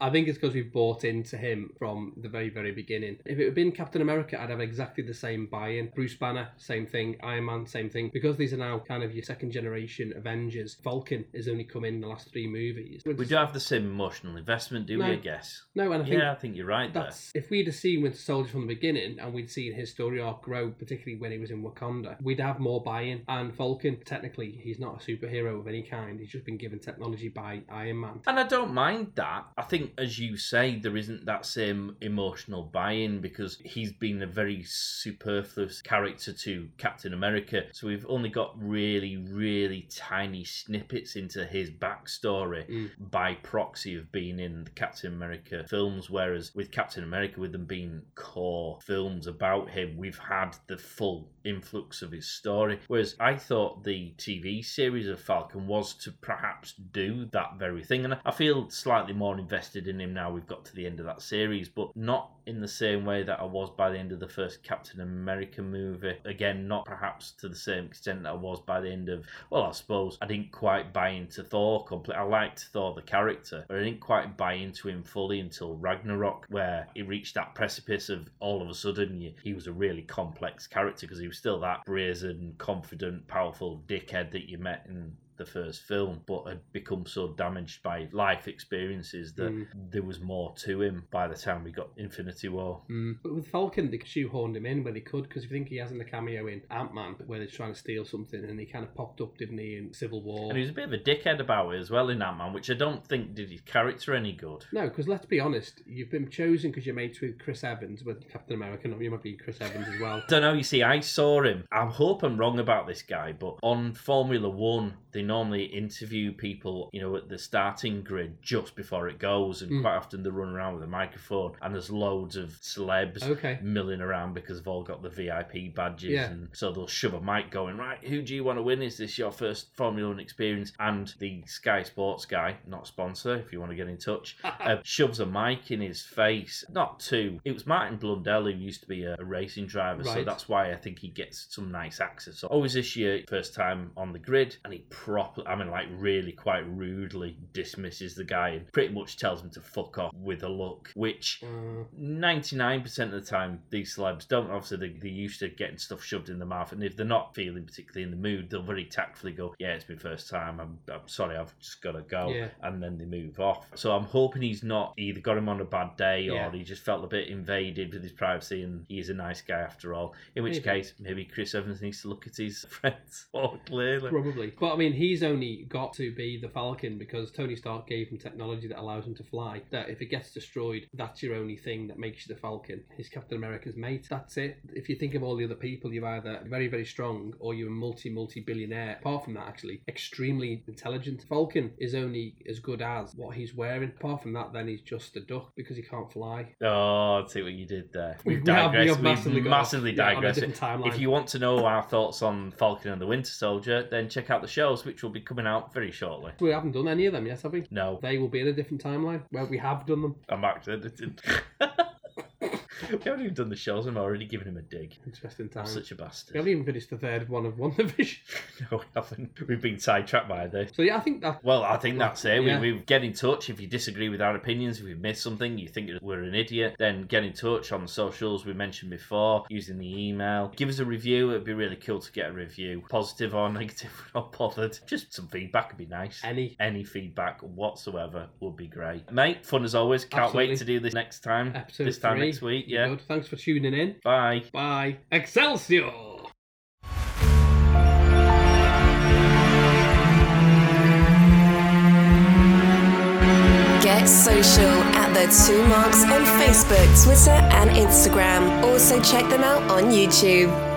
I think it's because we've bought into him from the very, very beginning. If it had been Captain America, I'd have exactly the same buy-in. Bruce Banner, same thing. Iron Man, same thing. Because these are now kind of your second generation Avengers, Falcon has only come in the last three movies. We do have the same emotional investment, do we? I guess. No, and I think yeah, I think you're right there. If we'd have seen Winter Soldier from the beginning and we'd seen his story arc grow, particularly when he was in Wakanda, we'd have more buy-in. And Falcon, technically, he's not a superhero of any kind. He's just been given technology by Iron Man. And I don't mind that. I think, as you say, there isn't that same emotional buy in because he's been a very superfluous character to Captain America. So we've only got really, really tiny snippets into his backstory Mm. by proxy of being in the Captain America films. Whereas with Captain America, with them being core films about him, we've had the full influx of his story. Whereas I thought the TV series of Falcon was to perhaps do that very thing. And I feel slightly more invested in him now we've got to the end of that series, but not in the same way that I was by the end of the first Captain America movie. Again, not perhaps to the same extent that I was by the end of, well, I suppose I didn't quite buy into Thor completely. I liked Thor the character, but I didn't quite buy into him fully until Ragnarok, where he reached that precipice of all of a sudden he, he was a really complex character because he was still that brazen, confident, powerful dickhead that you met in the first film, but had become so damaged by life experiences that Mm. there was more to him by the time we got Infinity War. Mm. But with Falcon, they shoehorned him in where they could because if you think he has in the cameo in Ant Man where they're trying to steal something and he kind of popped up, didn't he, in Civil War? And he was a bit of a dickhead about it as well in Ant Man, which I don't think did his character any good. No, because let's be honest, you've been chosen because you're mates with Chris Evans, with Captain America. Not you might be Chris Evans as well. <laughs> don't know. You see, I saw him. I hope I'm wrong about this guy, but on Formula One, they normally interview people, you know, at the starting grid just before it goes, and Mm. quite often they run around with a microphone, and there's loads of celebs Okay. milling around because they've all got the VIP badges, Yeah. and so they'll shove a mic going right. Who do you want to win? Is this your first Formula One experience? And the Sky Sports guy, not sponsor, if you want to get in touch, <laughs> uh, shoves a mic in his face. Not too. It was Martin Brundle who used to be a, a racing driver, so that's why I think he gets some nice access. So always this year, first time on the grid, and he properly, I mean, like really quite rudely dismisses the guy and pretty much tells him to fuck off with a look, which. Uh, 99% of the time, these celebs don't. Obviously, they, they're used to getting stuff shoved in the mouth. And if they're not feeling particularly in the mood, they'll very tactfully go, Yeah, it's my first time. I'm, I'm sorry, I've just got to go. Yeah. And then they move off. So I'm hoping he's not either got him on a bad day Yeah. or he just felt a bit invaded with his privacy and he's a nice guy after all. In which Maybe. case, maybe Chris Evans needs to look at his <laughs> friends more clearly. Probably. But I mean, he's only got to be the Falcon because Tony Stark gave him technology that allows him to fly. That if it gets destroyed, that's your only thing that makes you the Falcon. He's Captain America's mate. That's it. If you think of all the other people, you're either very, very strong or you're a multi, multi billionaire. Apart from that, actually, extremely intelligent. Falcon is only as good as what he's wearing. Apart from that, then he's just a duck because he can't fly. Oh, I see what you did there. We- We've we have- we digressed. have massively We've massively yeah, digressed. different. If you want to know our thoughts on Falcon and the Winter Soldier, then check out the which will be coming out very shortly. We haven't done any of them yet, have we? No, They will be in a different timeline where we have done them. I'm actually. <laughs> <laughs> we haven't even done the shows, and I'm already giving him a dig. Interesting I'm such a bastard. We haven't even finished the third one of WandaVision. <laughs> no, we haven't. We've been sidetracked by this. So yeah, I think that Well, I think that's it. Yeah. We, we get in touch if you disagree with our opinions. If we've missed something, you think we're an idiot, then get in touch on the socials we mentioned before, using the email. Give us a review. It'd be really cool to get a review, positive or <laughs> negative. We're not bothered. Just some feedback would be nice. any Any feedback whatsoever would be great, mate. Fun as always. Can't Absolutely. wait to do this next time. episode this time three, next week. you're Yeah. Good. Thanks for tuning in. Bye. Bye. Excelsior. Get social at the two marks on Facebook, Twitter, and Instagram. Also check them out on YouTube.